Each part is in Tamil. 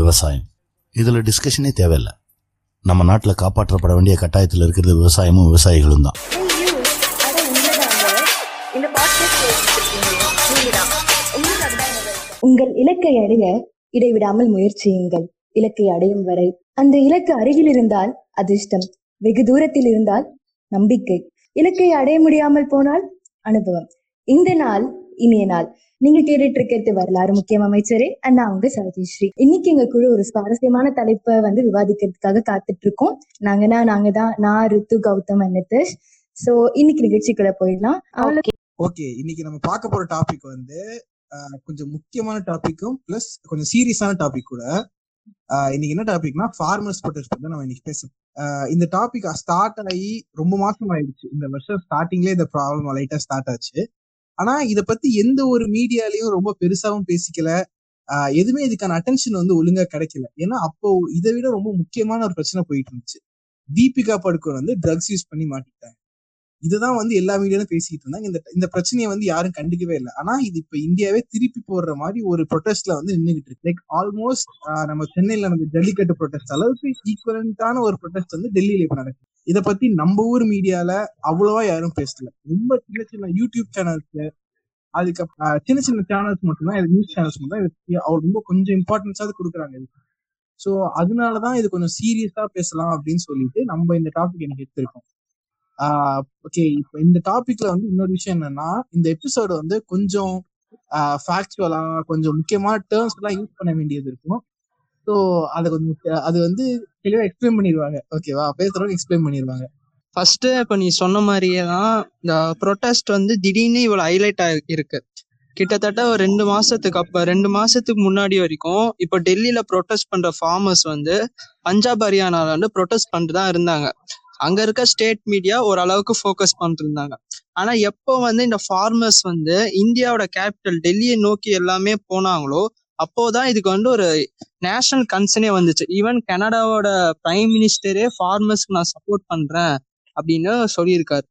விவசாயம். இதில் டிஸ்கஷனே தேவையில்லை. நம்ம நாட்டில் காப்பாற்றப்பட வேண்டிய கட்டாயத்தில் இருக்கிறது விவசாயமும் விவசாயிகளும் தான். உங்கள் இலக்கை அடைய இடைவிடாமல் முயற்சியுங்கள் இலக்கை அடையும் வரை அந்த இலக்கு அருகில் இருந்தால் அதிர்ஷ்டம். வெகு தூரத்தில் இருந்தால் நம்பிக்கை. இலக்கை அடைய முடியாமல் போனால் அனுபவம். இந்த நாள் இனிய நாள். நீங்க கேட்டுட்டு இருக்கிறது வரலாறு முக்கியம் அமைச்சரே. அண்ணா உங்க சரதீஸ்ரீ இன்னைக்கு எங்க குழு ஒரு சுவாரஸ்யமான தலைப்பை வந்து விவாதிக்கிறதுக்காக காத்துட்டு இருக்கோம் நாங்கன்னா நாங்க தான் நான் ரித்து கௌதம் and நிதிஷ். சோ இன்னைக்கு நிகழ்ச்சிக்குள்ள போயிடலாம். ஓகே இன்னைக்கு நம்ம பார்க்க போற டாபிக் வந்து கொஞ்சம் முக்கியமான டாபிக்கும் பிளஸ் கொஞ்சம் சீரியஸான டாபிக் கூட. இன்னைக்கு என்ன டாபிக்னா ஃபார்மர்ஸ் ப்ரொடெஸ்ட் பத்தி நம்ம இன்னைக்கு பேச இந்த டாபிக் ஸ்டார்ட் ஆகி ரொம்ப மாசம் ஆயிடுச்சு இந்த வருஷம் ஸ்டார்டிங்லேயே இந்த ப்ராப்ளம் லைட்டா ஸ்டார்ட் ஆச்சு. ஆனா இத பத்தி எந்த ஒரு மீடியாலயும் ரொம்ப பெருசாவும் பேசிக்கல. ஆஹ், எதுவுமே இதுக்கான அட்டென்ஷன் வந்து ஒழுங்கா கிடைக்கல. ஏன்னா அப்போ இதை விட ரொம்ப முக்கியமான ஒரு பிரச்சனை போயிட்டு இருந்துச்சு. தீபிகா படுகோன் வந்து ட்ரக்ஸ் யூஸ் பண்ணி மாட்டிட்டாங்க இதுதான் வந்து எல்லா மீடியாலும் பேசிட்டு இருந்தாங்க. இந்த இந்த பிரச்சனையை வந்து யாரும் கண்டுக்கவே இல்லை. ஆனா இது இப்ப இந்தியாவே திருப்பி போடுற மாதிரி ஒரு ப்ரொடெஸ்ட்ல வந்து நின்றுகிட்டு இருக்கு. லைக் ஆல்மோஸ்ட் நம்ம சென்னையில நடந்த ஜல்லிக்கட்டு ப்ரொடெஸ்ட் அளவுக்கு ஈக்குவலண்டான ஒரு ப்ரொடெஸ்ட் வந்து டெல்லியில இப்ப நடக்குது. இத பத்தி நம்ம ஊர் மீடியால அவ்வளவா யாரும் பேசல. ரொம்ப சின்ன சின்ன யூடியூப் சேனல்ஸ் அதுக்கப்புறம் சின்ன சின்ன சேனல்ஸ் மட்டும்தான் இது நியூஸ் சேனல்ஸ் மட்டும் தான் அவர் ரொம்ப கொஞ்சம் இம்பார்ட்டன்ஸாவது கொடுக்குறாங்க இது. ஸோ அதனாலதான் இது கொஞ்சம் சீரியஸா பேசலாம் அப்படின்னு சொல்லிட்டு நம்ம இந்த டாபிக் எனக்கு எடுத்திருக்கோம். ஓகே இப்போ இந்த டாபிக்ல வந்து இன்னொரு விஷயம் என்னன்னா இந்த எபிசோடு வந்து கொஞ்சம் ஃபேக்சுவலா கொஞ்சம் முக்கியமான டேர்ம்ஸ் எல்லாம் யூஸ் பண்ண வேண்டியது இருக்கும். ஸோ அதை கொஞ்சம் அது வந்து தெளிவாக எக்ஸ்பிளைன் பண்ணிடுவாங்க. ஓகேவா பேசுறவங்க எக்ஸ்பிளைன் பண்ணிடுவாங்க. ஃபர்ஸ்ட் இப்போ நீ சொன்ன மாதிரியே தான் இந்த ப்ரொட்டஸ்ட் வந்து திடீர்னு இவ்வளோ ஹைலைட் இருக்கு கிட்டத்தட்ட ஒரு ரெண்டு மாசத்துக்கு அப்ப ரெண்டு மாசத்துக்கு முன்னாடி வரைக்கும் இப்போ டெல்லியில ப்ரொட்டஸ்ட் பண்ற ஃபார்மர்ஸ் வந்து பஞ்சாப் ஹரியானால வந்து ப்ரொட்டஸ்ட் பண்ணிட்டு தான் இருந்தாங்க. அங்க இருக்க ஸ்டேட் மீடியா ஓரளவுக்கு ஃபோக்கஸ் பண்ணிட்டு இருந்தாங்க ஆனா எப்போ வந்து இந்த ஃபார்மர்ஸ் வந்து இந்தியாவோட கேபிட்டல் டெல்லியை நோக்கி எல்லாமே போனாங்களோ அப்போதான் இதுக்கு வந்து ஒரு நேஷனல் கன்சர்னே வந்துச்சு. ஈவன் கனடாவோட பிரைம் மினிஸ்டரே ஃபார்மர்ஸ்க்கு நான் சப்போர்ட் பண்றேன் அப்படின்னு சொல்லியிருக்காரு.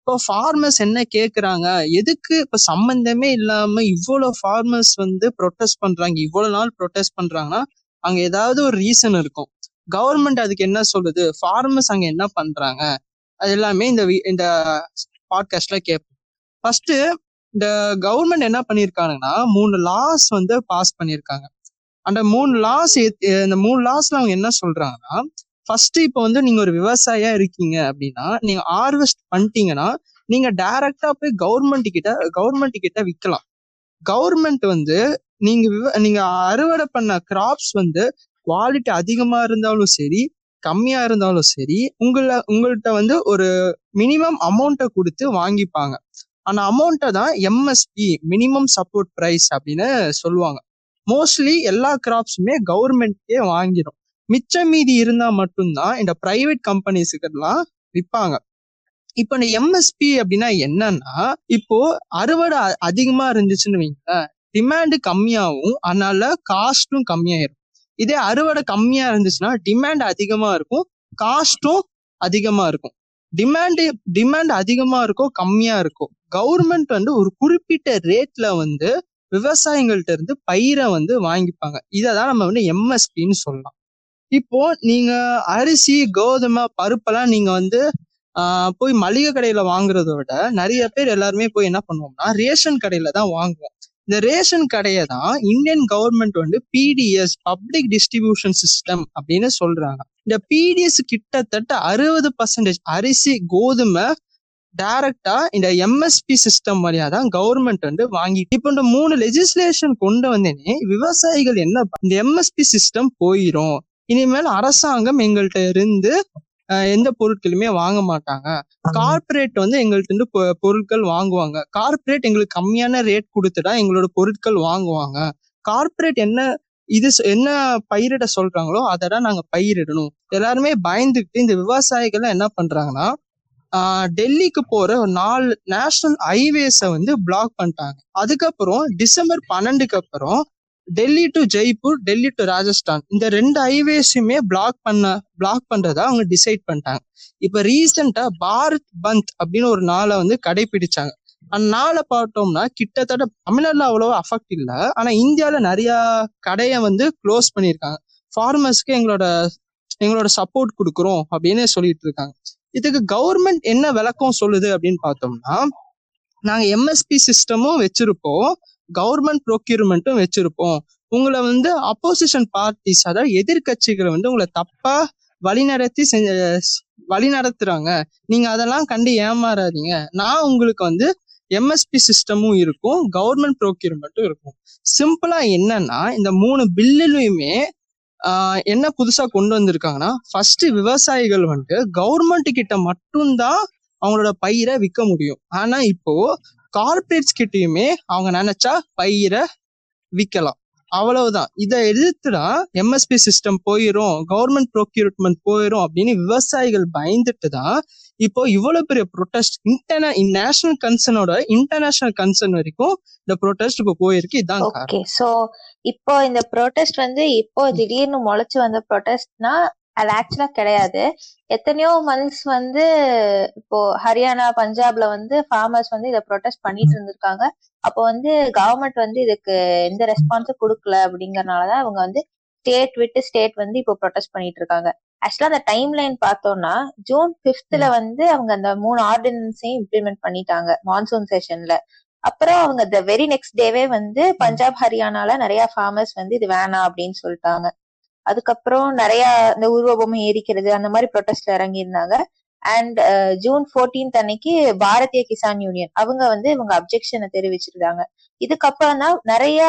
இப்போ ஃபார்மர்ஸ் என்ன கேட்குறாங்க எதுக்கு இப்போ சம்பந்தமே இல்லாம இவ்வளவு ஃபார்மர்ஸ் வந்து ப்ரொட்டஸ்ட் பண்றாங்க? இவ்வளவு நாள் ப்ரொட்டஸ்ட் பண்றாங்கன்னா அங்க ஏதாவது ஒரு ரீசன் இருக்கும். கவர்மெண்ட் அதுக்கு என்ன சொல்லுது? ஃபார்மர்ஸ் அங்க என்ன பண்றாங்க? அது எல்லாமே இந்த வி- இந்த பாட்காஸ்ட்ல கேட்போம் ஃபர்ஸ்ட் இந்த கவர்மெண்ட் என்ன பண்ணிருக்காங்கன்னா மூணு லாஸ் வந்து பாஸ் பண்ணியிருக்காங்க அந்த மூணு லாஸ் இந்த மூணு லாஸ்ல அவங்க என்ன சொல்றாங்கன்னா ஃபர்ஸ்ட் இப்போ வந்து நீங்க ஒரு விவசாயியா இருக்கீங்க அப்படின்னா நீங்க ஹார்வெஸ்ட் பண்ணிட்டீங்கன்னா நீங்க டைரக்டா போய் கவர்மெண்ட் கிட்ட கவர்மெண்ட் கிட்ட விற்கலாம் கவர்மெண்ட் வந்து நீங்க விவ- நீங்க அறுவடை பண்ண கிராப்ஸ் வந்து குவாலிட்டி அதிகமா இருந்தாலும் சரி கம்மியா இருந்தாலும் சரி உங்களை உங்கள்கிட்ட வந்து ஒரு மினிமம் அமௌண்ட்டை கொடுத்து வாங்கிப்பாங்க. அந்த அமௌண்ட்டை தான் எம்எஸ்பி மினிமம் சப்போர்ட் ப்ரைஸ் அப்படின்னு சொல்லுவாங்க. மோஸ்ட்லி எல்லா கிராப்ஸுமே கவர்மெண்ட்கே வாங்கிடும் மிச்சம் மீதி இருந்தால் மட்டும்தான் இந்த ப்ரைவேட் கம்பெனிஸுக்கெல்லாம் விற்பாங்க இப்போ இந்த எம்எஸ்பி அப்படின்னா என்னன்னா இப்போ அறுவடை அ- இருந்துச்சுன்னு வைங்களேன் டிமாண்டு கம்மியாகும் அதனால காஸ்ட்டும் கம்மியாயிரும். இதே அறுவடை கம்மியா இருந்துச்சுன்னா டிமாண்ட் அதிகமா இருக்கும். காஸ்ட்டும் அதிகமா இருக்கும். டிமாண்டு டிமாண்ட் அதிகமா இருக்கோ கம்மியா இருக்கோ கவர்மெண்ட் வந்து ஒரு குறிப்பிட்ட ரேட்ல வந்து விவசாயிகள்ட்ட இருந்து பயிரை வந்து வாங்கிப்பாங்க. இதை தான் நம்ம வந்து எம்எஸ்பின்னு சொல்லலாம். இப்போ நீங்க அரிசி கோதுமை பருப்பெல்லாம் நீங்க வந்து போய் மளிகை கடையில வாங்குறத விட நிறைய பேர் எல்லாருமே போய் என்ன பண்ணுவோம்னா ரேஷன் கடையில தான் வாங்குவோம். இந்த ரேஷன் கடையை தான் இந்தியன் கவர்மெண்ட் வந்து பிடிஎஸ் பப்ளிக் டிஸ்ட்ரிபியூஷன் சிஸ்டம் அப்படின்னு சொல்றாங்க. இந்த பிடிஎஸ் கிட்டத்தட்ட அறுபது பர்சன்டேஜ் அரிசி கோதுமை டைரக்டா இந்த எம்எஸ்பி சிஸ்டம் வழியா தான் கவர்மெண்ட் வந்து வாங்கி இப்போ இந்த மூணு லெஜிஸ்லேஷன் கொண்டு வந்தேனே விவசாயிகள் என்ன இந்த எம்எஸ்பி சிஸ்டம் போயிரும். இனிமேல் அரசாங்கம் எங்கள்கிட்ட இருந்து எந்த பொருட்களுமே வாங்க மாட்டாங்க. கார்ப்பரேட் வந்து எங்கள்ட்ட இருந்து பொருட்கள் வாங்குவாங்க. கார்ப்பரேட் எங்களுக்கு கம்மியான ரேட் கொடுத்துட்டா எங்களோட பொருட்கள் வாங்குவாங்க. கார்ப்பரேட் என்ன இது என்ன பயிரிட சொல்றாங்களோ அதை தான் நாங்க பயிரிடணும். எல்லாருமே பயந்துக்கிட்டு இந்த விவசாயிகள் என்ன பண்றாங்கன்னா டெல்லிக்கு போற ஒரு நாலு நேஷனல் ஹைவேஸை வந்து பிளாக் பண்ணிட்டாங்க. அதுக்கப்புறம் டிசம்பர் பன்னெண்டுக்கு அப்புறம் டெல்லி டு ஜெய்ப்பூர் டெல்லி டு ராஜஸ்தான் இந்த ரெண்டு ஹைவேஸுமே பிளாக் பண்ண பிளாக் பண்றதா அவங்க டிசைட் பண்ணிட்டாங்க. இப்போ ரீசெண்டா பாரத் பந்த் அப்படின்னு ஒரு நாளை வந்து கடைபிடிச்சாங்க நாளை பார்த்தோம்னா கிட்டத்தட்ட தமிழ்நாட்டுல அவ்வளோவா அஃபெக்ட் இல்லை. ஆனால் இந்தியாவில் நிறையா கடையை வந்து க்ளோஸ் பண்ணியிருக்காங்க. ஃபார்மர்ஸ்க்கு எங்களோட எங்களோட சப்போர்ட் கொடுக்குறோம் அப்படின்னு சொல்லிட்டு இருக்காங்க. இதுக்கு கவர்மெண்ட் என்ன விளக்கம் சொல்லுது அப்படின்னு பார்த்தோம்னா நாங்கள் எம்எஸ்பி சிஸ்டமும் வச்சிருப்போம். கவர்மெண்ட் ப்ரொக்யூர்மெண்ட்டும் வச்சிருப்போம். உங்களை வந்து அப்போசிஷன் பார்ட்டிஸ் அதாவது எதிர்க்கட்சிகளை வந்து உங்களை தப்பா வழிநடத்தி செஞ்ச வழி நடத்துறாங்க. நீங்க அதெல்லாம் கண்டு ஏமாறாதீங்க. நான் உங்களுக்கு வந்து எம்எஸ்பி சிஸ்டமும் இருக்கும் கவர்மெண்ட் ப்ரொக்யூர்மெண்ட்டும் இருக்கும். சிம்பிளா என்னன்னா இந்த மூணு பில்லுலையுமே ஆஹ் என்ன புதுசா கொண்டு வந்திருக்காங்கன்னா ஃபர்ஸ்ட் விவசாயிகள் வந்துட்டு கவர்மெண்ட் கிட்ட மட்டும்தான் அவங்களோட பயிரை விற்க முடியும். ஆனா இப்போ கார்பரேட்ஸ் கிட்டயுமே அவங்க நினைச்சா பயிரை விற்கலாம் அவ்வளவுதான். இதை எதிர்த்துடா எம்எஸ்பி சிஸ்டம் போயிரும் கவர்மெண்ட் ப்ரொக்யூர்மெண்ட் போயிரும் அப்படின்னு விவசாயிகள் பயந்துட்டு தான் இப்போ இவ்வளவு பெரிய ப்ரொட்டஸ்ட் இன்டர்நே நேஷனல் கன்சர்னோட இன்டர்நேஷனல் கன்சர்ன் வரைக்கும் இந்த ப்ரொட்டஸ்ட் இப்போ போயிருக்கு. இதான் ஓகே சோ இப்போ இந்த ப்ரொட்டஸ்ட் வந்து இப்போ திடீர்னு முளைச்சு வந்த ப்ரொட்டஸ்ட்னா அது ஆக்சுவலா கிடையாது. எத்தனையோ மந்த்ஸ் வந்து இப்போ ஹரியானா பஞ்சாப்ல வந்து ஃபார்மர்ஸ் வந்து இதை ப்ரொடெஸ்ட் பண்ணிட்டு இருந்திருக்காங்க. அப்போ வந்து கவர்மெண்ட் வந்து இதுக்கு எந்த ரெஸ்பான்ஸும் கொடுக்கல அப்படிங்கறனாலதான் இவங்க வந்து ஸ்டேட் விட்டு ஸ்டேட் வந்து இப்போ ப்ரொடெஸ்ட் பண்ணிட்டு இருக்காங்க. ஆக்சுவலா அந்த டைம் லைன் பார்த்தோம்னா ஜூன் பிப்த்ல வந்து அவங்க அந்த மூணு ஆர்டினன்ஸையும் இம்ப்ளிமெண்ட் பண்ணிட்டாங்க மான்சூன் செஷன்ல அப்புறம் அவங்க த வெரி நெக்ஸ்ட் டேவே வந்து பஞ்சாப் ஹரியானால நிறைய ஃபார்மர்ஸ் வந்து இது வேணாம் அப்படின்னு சொல்லிட்டாங்க. அதுக்கப்புறம் நிறைய இந்த உருவபொம்மை எரிக்கிறது அந்த மாதிரி ப்ரொட்டஸ்ட்ல இறங்கி இருந்தாங்க அண்ட் ஜூன் uh, 14th அன்னைக்கு பாரதிய கிசான் யூனியன் அவங்க வந்து இவங்க அப்ஜெக்ஷனை தெரிவிச்சிருந்தாங்க இதுக்கப்புறம் தான் நிறைய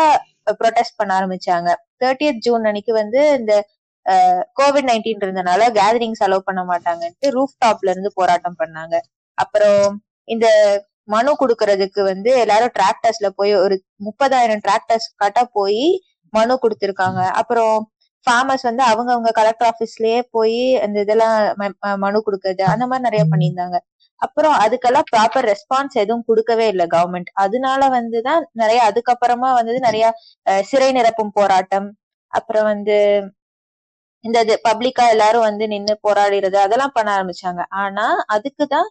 ப்ரொட்டஸ்ட் பண்ண ஆரம்பிச்சாங்க. தேர்ட்டியத் ஜூன் அன்னைக்கு வந்து இந்த uh, கோவிட் நைன்டீன் இருந்தனால கேதரிங்ஸ் அலோவ் பண்ண மாட்டாங்கன்ட்டு ரூஃப் டாப்ல இருந்து போராட்டம் பண்ணாங்க. அப்புறம் இந்த மனு கொடுக்கறதுக்கு வந்து எல்லாரும் டிராக்டர்ஸ்ல போய் ஒரு முப்பதாயிரம் டிராக்டர்ஸ் கட்ட போய் மனு கொடுத்திருக்காங்க. அப்புறம் ஃபார்மர்ஸ் வந்து அவங்க அவங்க கலெக்டர் ஆபீஸ்லயே போய் அந்த இதெல்லாம் மனு கொடுக்கறது அந்த மாதிரி நிறைய பண்ணியிருந்தாங்க. அப்புறம் அதுக்கெல்லாம் ப்ராப்பர் ரெஸ்பான்ஸ் எதுவும் கொடுக்கவே இல்லை கவர்மெண்ட் அதனால வந்துதான் நிறைய அதுக்கப்புறமா வந்தது நிறைய சிறை நிரப்பும் போராட்டம். அப்புறம் வந்து இந்த இது பப்ளிக்கா எல்லாரும் வந்து நின்னு போராடுறது அதெல்லாம் பண்ண ஆரம்பிச்சாங்க. ஆனா அதுக்குதான்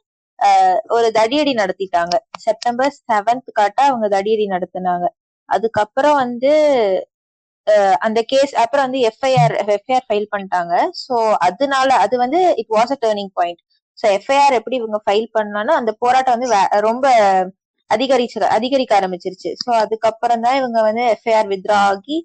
ஒரு தடியடி நடத்திட்டாங்க. செப்டம்பர் செவன்த் காட்டா அவங்க தடியடி நடத்தினாங்க. அதுக்கப்புறம் வந்து அந்த கேஸ் அப்புறம் வந்து எஃப்ஐஆர் எஃப்ஐஆர் ஃபைல் பண்ணிட்டாங்க. சோ அதனால அது வந்து it was a turning point so FIR எப்படி இவங்க ஃபைல் பண்ணாலும் அந்த போராட்டம் வந்து ரொம்ப அதிகரிச்சு அதிகரிக்க ஆரம்பிச்சிருச்சு. சோ அதுக்கப்புறம் தான் இவங்க வந்து எஃப்ஐஆர் வித்ரா ஆகி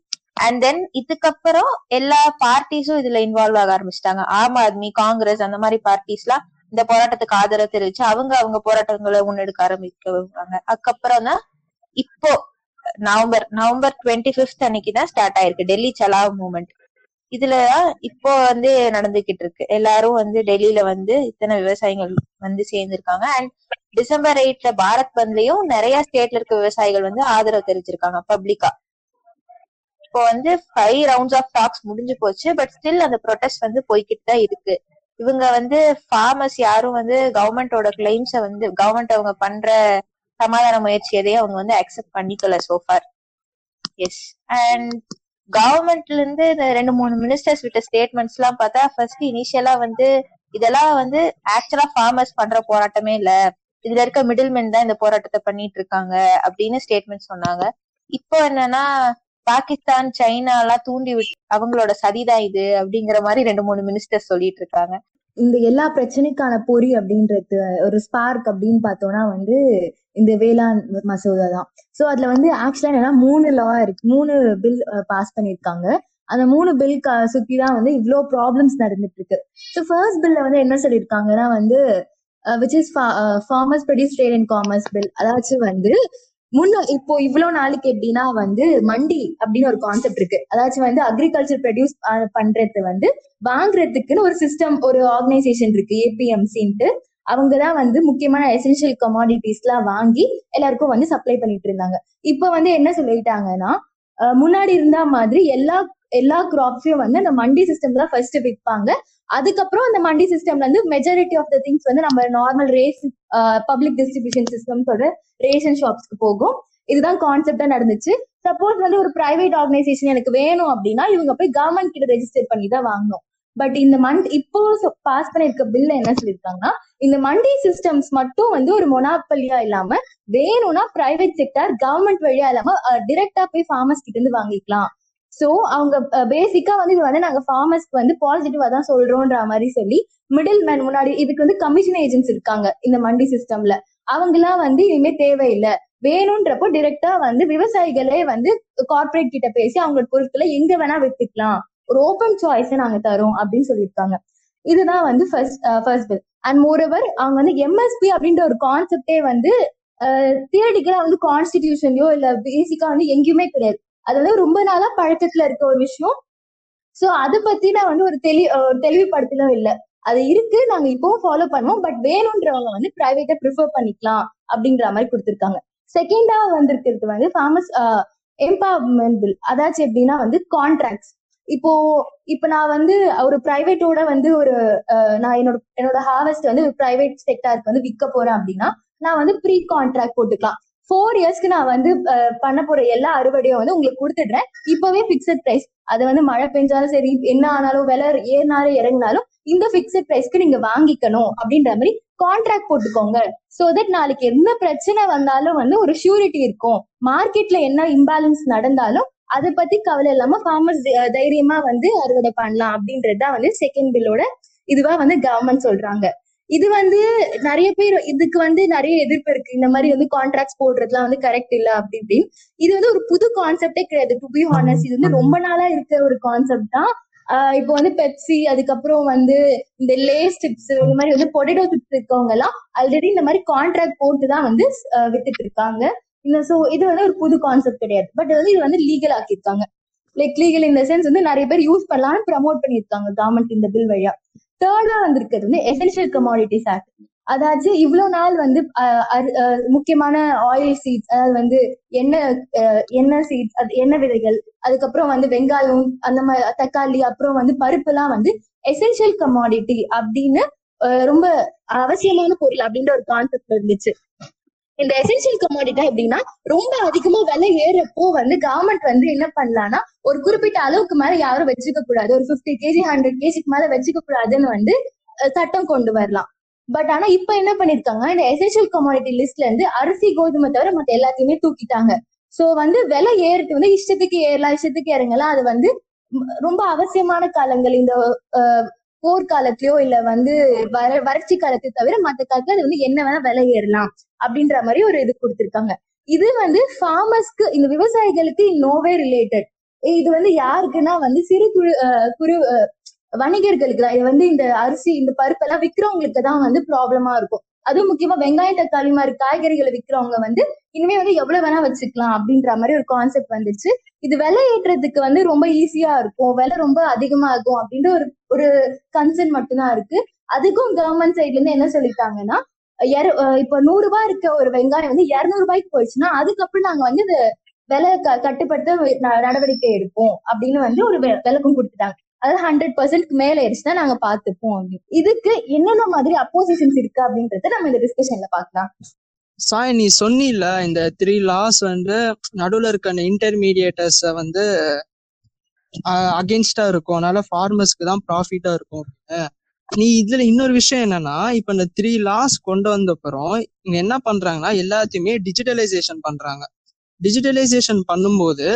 அண்ட் தென் இதுக்கப்புறம் எல்லா பார்ட்டிஸும் இதுல இன்வால்வ் ஆக ஆரம்பிச்சிட்டாங்க. ஆம் ஆத்மி காங்கிரஸ் அந்த மாதிரி பார்ட்டிஸ்லாம் இந்த போராட்டத்துக்கு ஆதரவு தெரிவிச்சு அவங்க அவங்க போராட்டங்களை முன்னெடுக்க ஆரம்பிக்கிறாங்க அதுக்கப்புறம் தான் இப்போ நவம்பர் நவம்பர் டுவெண்ட்டி ஃபிஃப்த் அன்னைக்கு தான் ஸ்டார்ட் ஆயிருக்கு. டெல்லி சலாவ் மூமெண்ட் இதுல இப்போ வந்து நடந்துகிட்டு இருக்கு. எல்லாரும் வந்து டெல்லியில வந்து இத்தனை விவசாயிகள் வந்து சேர்ந்திருக்காங்க. அண்ட் டிசம்பர் எயிட்ல பாரத் பந்த்லயும் நிறைய ஸ்டேட்ல இருக்க விவசாயிகள் வந்து ஆதரவு தெரிவிச்சிருக்காங்க பப்ளிக்கா இப்போ வந்து ஃபைவ் ரவுண்ட்ஸ் ஆஃப் டாக்ஸ் முடிஞ்சு போச்சு. பட் ஸ்டில் அந்த ப்ரொடெஸ்ட் வந்து போய்கிட்டு தான் இருக்கு. இவங்க வந்து ஃபார்மர்ஸ் யாரும் வந்து கவர்மெண்டோட கிளைம்ஸ வந்து கவர்மெண்ட் அவங்க பண்ற சமாதான முயற்சி எதையும் அவங்க வந்து அக்செப்ட் பண்ணிக்கல சோஃபார் எஸ் அண்ட் கவர்மெண்ட்ல இருந்து இந்த ரெண்டு மூணு மினிஸ்டர்ஸ் விட்ட ஸ்டேட்மெண்ட்ஸ் எல்லாம் பார்த்தா ஃபர்ஸ்ட் இனிஷியலா வந்து இதெல்லாம் வந்து ஆக்சுவலா ஃபார்மர்ஸ் பண்ற போராட்டமே இல்ல. இதுல இருக்க மிடில் தான் இந்த போராட்டத்தை பண்ணிட்டு இருக்காங்க அப்படின்னு ஸ்டேட்மெண்ட் சொன்னாங்க. இப்போ என்னன்னா பாகிஸ்தான் சைனா எல்லாம் தூண்டி விட்டு அவங்களோட சதிதான் இது அப்படிங்கிற மாதிரி ரெண்டு மூணு மினிஸ்டர் சொல்லிட்டு இருக்காங்க. இந்த எல்லா பிரச்சனைக்கான பொறி அப்படின்றது ஒரு ஸ்பார்க் அப்படின்னு பார்த்தோம்னா வந்து இந்த வேளாண் மசோதா தான். சோ அதுல வந்து ஆக்சுவலா என்னன்னா மூணு லா இருக்கு. மூணு பில் பாஸ் பண்ணிருக்காங்க அந்த மூணு பில் சுத்தி தான் வந்து இவ்வளோ ப்ராப்ளம்ஸ் நடந்துட்டு இருக்கு ஸோ ஃபர்ஸ்ட் பில்ல வந்து என்ன சொல்லியிருக்காங்கன்னா வந்து which is farmers produce trade and commerce bill அதாச்சும் வந்து முன்ன இப்போ இவ்வளவு நாளைக்கு எப்படின்னா வந்து மண்டி அப்படின்னு ஒரு கான்செப்ட் இருக்கு. அதாச்சும் வந்து அக்ரிகல்ச்சர் ப்ரொடியூஸ் பண்றது வந்து வாங்குறதுக்குன்னு ஒரு சிஸ்டம் ஒரு ஆர்கனைசேஷன் இருக்கு ஏபிஎம்சின்ட்டு அவங்க தான் வந்து முக்கியமான எசென்ஷியல் கமாடிட்டிஸ் எல்லாம் வாங்கி எல்லாருக்கும் வந்து சப்ளை பண்ணிட்டு இருந்தாங்க. இப்போ வந்து என்ன சொல்லிட்டாங்கன்னா முன்னாடி இருந்த மாதிரி எல்லா எல்லா கிராப்ஸையும் வந்து அந்த மண்டி சிஸ்டம் தான் ஃபர்ஸ்ட் விற்பாங்க அதுக்கப்புறம் அந்த மண்டி சிஸ்டம்ல வந்து மெஜாரிட்டி ஆஃப் த திங்ஸ் வந்து நம்ம நார்மல் ரேஸ் பப்ளிக் டிஸ்ட்ரிபியூஷன் சிஸ்டம்ஸோட ரேஷன் ஷாப்ஸ்க்கு போகும். இதுதான் கான்செப்டா நடந்துச்சு. சப்போஸ் வந்து ஒரு பிரைவேட் ஆர்கனைசேஷன் எனக்கு வேணும் அப்படின்னா இவங்க போய் கவர்மெண்ட் கிட்ட ரெஜிஸ்டர் பண்ணி தான் வாங்கணும். பட் இந்த மந்த் இப்போ பாஸ் பண்ணிருக்க பில்ல என்ன சொல்லியிருக்காங்கன்னா இந்த மண்டி சிஸ்டம்ஸ் மட்டும் வந்து ஒரு மொனாப்பலியா இல்லாம வேணும்னா பிரைவேட் செக்டர் கவர்மெண்ட் வழியா இல்லாம டிரெக்டா போய் ஃபார்மர்ஸ் கிட்ட இருந்து வாங்கிக்கலாம். சோ அவங்க பேசிக்கா வந்து இது வந்து நாங்க ஃபார்மர்ஸ்க்கு வந்து பாசிட்டிவா தான் சொல்றோம்ன்ற மாதிரி சொல்லி மிடில் மேன் முன்னாடி இதுக்கு வந்து கமிஷன் ஏஜென்ட்ஸ் இருக்காங்க இந்த மண்டி சிஸ்டம்ல அவங்களாம் வந்து இனிமே தேவையில்லை. வேணும்ன்றப்போ டிரெக்டா வந்து விவசாயிகளே வந்து கார்ப்பரேட் கிட்ட பேசி அவங்களோட பொருட்களை எங்க வேணா வித்துக்கலாம். ஒரு ஓப்பன் சாய்ஸ் நாங்க தரோம் அப்படின்னு சொல்லியிருக்காங்க. இதுதான் வந்து first first bill and moreover அவங்க வந்து எம்எஸ்பி அப்படின்ற ஒரு கான்செப்டே வந்து தியரிட்டிக்கலா வந்து கான்ஸ்டிடியூஷன்லயோ இல்ல பேசிக்கா வந்து எங்கேயுமே கிடையாது. அது வந்து ரொம்ப நாளா பழக்கத்துல இருக்க ஒரு விஷயம். சோ அதை பத்தி நான் வந்து ஒரு தெளி ஒரு தெளிவுபடுத்தலும் இல்ல. அது இருக்கு நாங்க இப்பவும் ஃபாலோ பண்ணுவோம். பட் வேணும்ன்றவங்க வந்து பிரைவேட்டா ப்ரிஃபர் பண்ணிக்கலாம் அப்படின்ற மாதிரி கொடுத்துருக்காங்க. செகண்டா வந்திருக்கிறது வந்து ஃபேமஸ் எம்பவர்மெண்ட் பில் அதாச்சும் எப்படின்னா வந்து கான்ட்ராக்ட்ஸ் இப்போ இப்ப நான் வந்து ஒரு பிரைவேட்டோட வந்து ஒரு நான் என்னோட என்னோட ஹார்வெஸ்ட் வந்து பிரைவேட் செக்டாருக்கு வந்து விற்க போறேன் அப்படின்னா நான் வந்து ப்ரீ கான்ட்ராக்ட் போட்டுக்கலாம். ஃபோர் இயர்ஸ்க்கு நான் வந்து பண்ண போற எல்லா அறுவடையும் வந்து உங்களுக்கு கொடுத்துடுறேன். இப்பவே பிக்சட் பிரைஸ் அது வந்து மழை பெஞ்சாலும் சரி என்ன ஆனாலும் விலை ஏறினாலும் இறங்கினாலும் இந்த பிக்சட் பிரைஸ்க்கு நீங்க வாங்கிக்கணும் அப்படின்ற மாதிரி கான்ட்ராக்ட் போட்டுக்கோங்க. சோ தட் நாளைக்கு என்ன பிரச்சனை வந்தாலும் வந்து ஒரு ஷூரிட்டி இருக்கும். மார்க்கெட்ல என்ன இம்பேலன்ஸ் நடந்தாலும் அதை பத்தி கவலை இல்லாம ஃபார்மர்ஸ் தைரியமா வந்து அறுவடை பண்ணலாம் அப்படின்றது தான் வந்து செகண்ட் பில்லோட இதுவா வந்து கவர்மெண்ட் சொல்றாங்க. இது வந்து நிறைய பேர் இதுக்கு வந்து நிறைய எதிர்ப்பு இருக்கு. இந்த மாதிரி வந்து கான்ட்ராக்ட்ஸ் போடுறதுலாம் வந்து கரெக்ட் இல்ல அப்படி இப்படின்னு. இது வந்து ஒரு புது கான்செப்டே கிடையாது. டு பி ஹானஸ்ட் இது வந்து ரொம்ப நாளா இருக்கிற ஒரு கான்செப்ட் தான். ஆஹ் இப்போ வந்து பெப்சி அதுக்கப்புறம் வந்து இந்த லேஸ் சிப்ஸ் இந்த மாதிரி வந்து பொட்டேட்டோ சிப்ஸ் இருக்கவங்க எல்லாம் ஆல்ரெடி இந்த மாதிரி கான்ட்ராக்ட் போட்டு தான் வந்து வித்துட்டு இருக்காங்க. இந்த சோ இது வந்து ஒரு புது கான்செப்ட் கிடையாது. பட் வந்து இது வந்து லீகல் ஆக்கியிருக்காங்க. லைக் லீகல் இந்த சென்ஸ் வந்து நிறைய பேர் யூஸ் பண்ணலாம்னு ப்ரமோட் பண்ணியிருக்காங்க கவர்மெண்ட் இந்த பில் வழியா. தேர்டா வந்திருக்கிறது வந்து எசென்ஷியல் கமாடிட்டிஸ் ஆக்ட் அதாச்சும் இவ்வளவு நாள் வந்து முக்கியமான ஆயில் சீட்ஸ் அதாவது வந்து எண்ணெய் ஆஹ் எண்ணெய் சீட்ஸ் அது எண்ணெய் விதைகள் அதுக்கப்புறம் வந்து வெங்காயம் அந்த மாதிரி தக்காளி அப்புறம் வந்து பருப்பு எல்லாம் வந்து எசென்ஷியல் கமாடிட்டி அப்படின்னு ரொம்ப அவசியமான பொருள் அப்படின்ற ஒரு கான்செப்ட் இருந்துச்சு. இந்த எசென்சியல் கமாடிட்டா எப்படின்னா ரொம்ப அதிகமா விலை ஏறப்போ வந்து கவர்மெண்ட் வந்து என்ன பண்ணலாம்னா ஒரு குறிப்பிட்ட அளவுக்கு மேல யாரும் வச்சுக்க கூடாது. ஒரு 50 கேஜி ஹண்ட்ரட் கேஜிக்கு மேல வச்சுக்க கூடாதுன்னு வந்து சட்டம் கொண்டு வரலாம். பட் ஆனா இப்ப என்ன பண்ணிருக்காங்க இந்த எசென்சியல் கமாடிட்டி லிஸ்ட்ல இருந்து அரிசி கோதுமை தவிர மத்த எல்லாத்தையுமே தூக்கிட்டாங்க. சோ வந்து விலை ஏறுறது வந்து இஷ்டத்துக்கு ஏறலாம் இஷ்டத்துக்கு இறங்கலாம். அது வந்து ரொம்ப அவசியமான காலங்கள். இந்த போர்க்காலத்திலயோ இல்ல வந்து வர வறட்சி காலத்தை தவிர மத்த காலத்துல அது வந்து என்ன வேணா விலை ஏறலாம் அப்படின்ற மாதிரி ஒரு இது கொடுத்திருக்காங்க. இது வந்து ஃபார்மர்ஸ்க்கு இந்த விவசாயிகளுக்கு நோவே ரிலேட்டட் இது வந்து யாருக்குன்னா வந்து சிறு குறு குறு வணிகர்களுக்கு தான். இது வந்து இந்த அரிசி இந்த பருப்பெல்லாம் விற்கிறவங்களுக்கு தான் வந்து ப்ராப்ளமா இருக்கும். அதுவும் முக்கியமா வெங்காயம் தக்காளி மாதிரி காய்கறிகளை விற்கிறவங்க வந்து இனிமே வந்து எவ்வளவு வேணா வச்சுக்கலாம் அப்படின்ற மாதிரி ஒரு கான்செப்ட் வந்துச்சு. இது விலை ஏற்றத்துக்கு வந்து ரொம்ப ஈஸியா இருக்கும். விலை ரொம்ப அதிகமாகும் அப்படின்ற ஒரு ஒரு கன்சர்ன் மட்டும்தான் இருக்கு. அதுக்கும் கவர்மெண்ட் சைட்ல இருந்து என்ன சொல்லிட்டாங்கன்னா இப்ப நூறு ரூபாய் இருக்க ஒரு வெங்காயம் வந்து இருநூறு ரூபாய்க்கு போயிடுச்சுன்னா அதுக்கப்புறம் நாங்க வந்து விலை க- கட்டுப்படுத்த நடவடிக்கை எடுப்போம் அப்படின்னு வந்து ஒரு விளக்கம் கொடுத்துட்டாங்க. அதாவது ஹண்ட்ரட் பர்சன்ட் மேல ஆயிடுச்சுன்னா நாங்க பாத்துப்போம் அப்படின்னு. இதுக்கு என்னென்ன மாதிரி அப்போசிஷன்ஸ் இருக்கு அப்படின்றத நம்ம இந்த டிஸ்கஷன்ல பாக்கலாம் சாய் நீ சொன்னில இந்த த்ரீ லாஸ் வந்து நடுவுல இருக்க அந்த இன்டர்மீடியேட்டர்ஸ வந்து அகேன்ஸ்டா இருக்கும். அதனால ஃபார்மர்ஸ்க்கு தான் ப்ராஃபிட்டா இருக்கும் நீ இதுல இன்னொரு விஷயம் என்னன்னா இப்ப இந்த த்ரீ லாஸ் கொண்டு வந்த அப்புறம் இங்க என்ன பண்றாங்கன்னா எல்லாத்தையுமே டிஜிட்டலைசேஷன் பண்றாங்க. டிஜிட்டலைசேஷன் பண்ணும்போது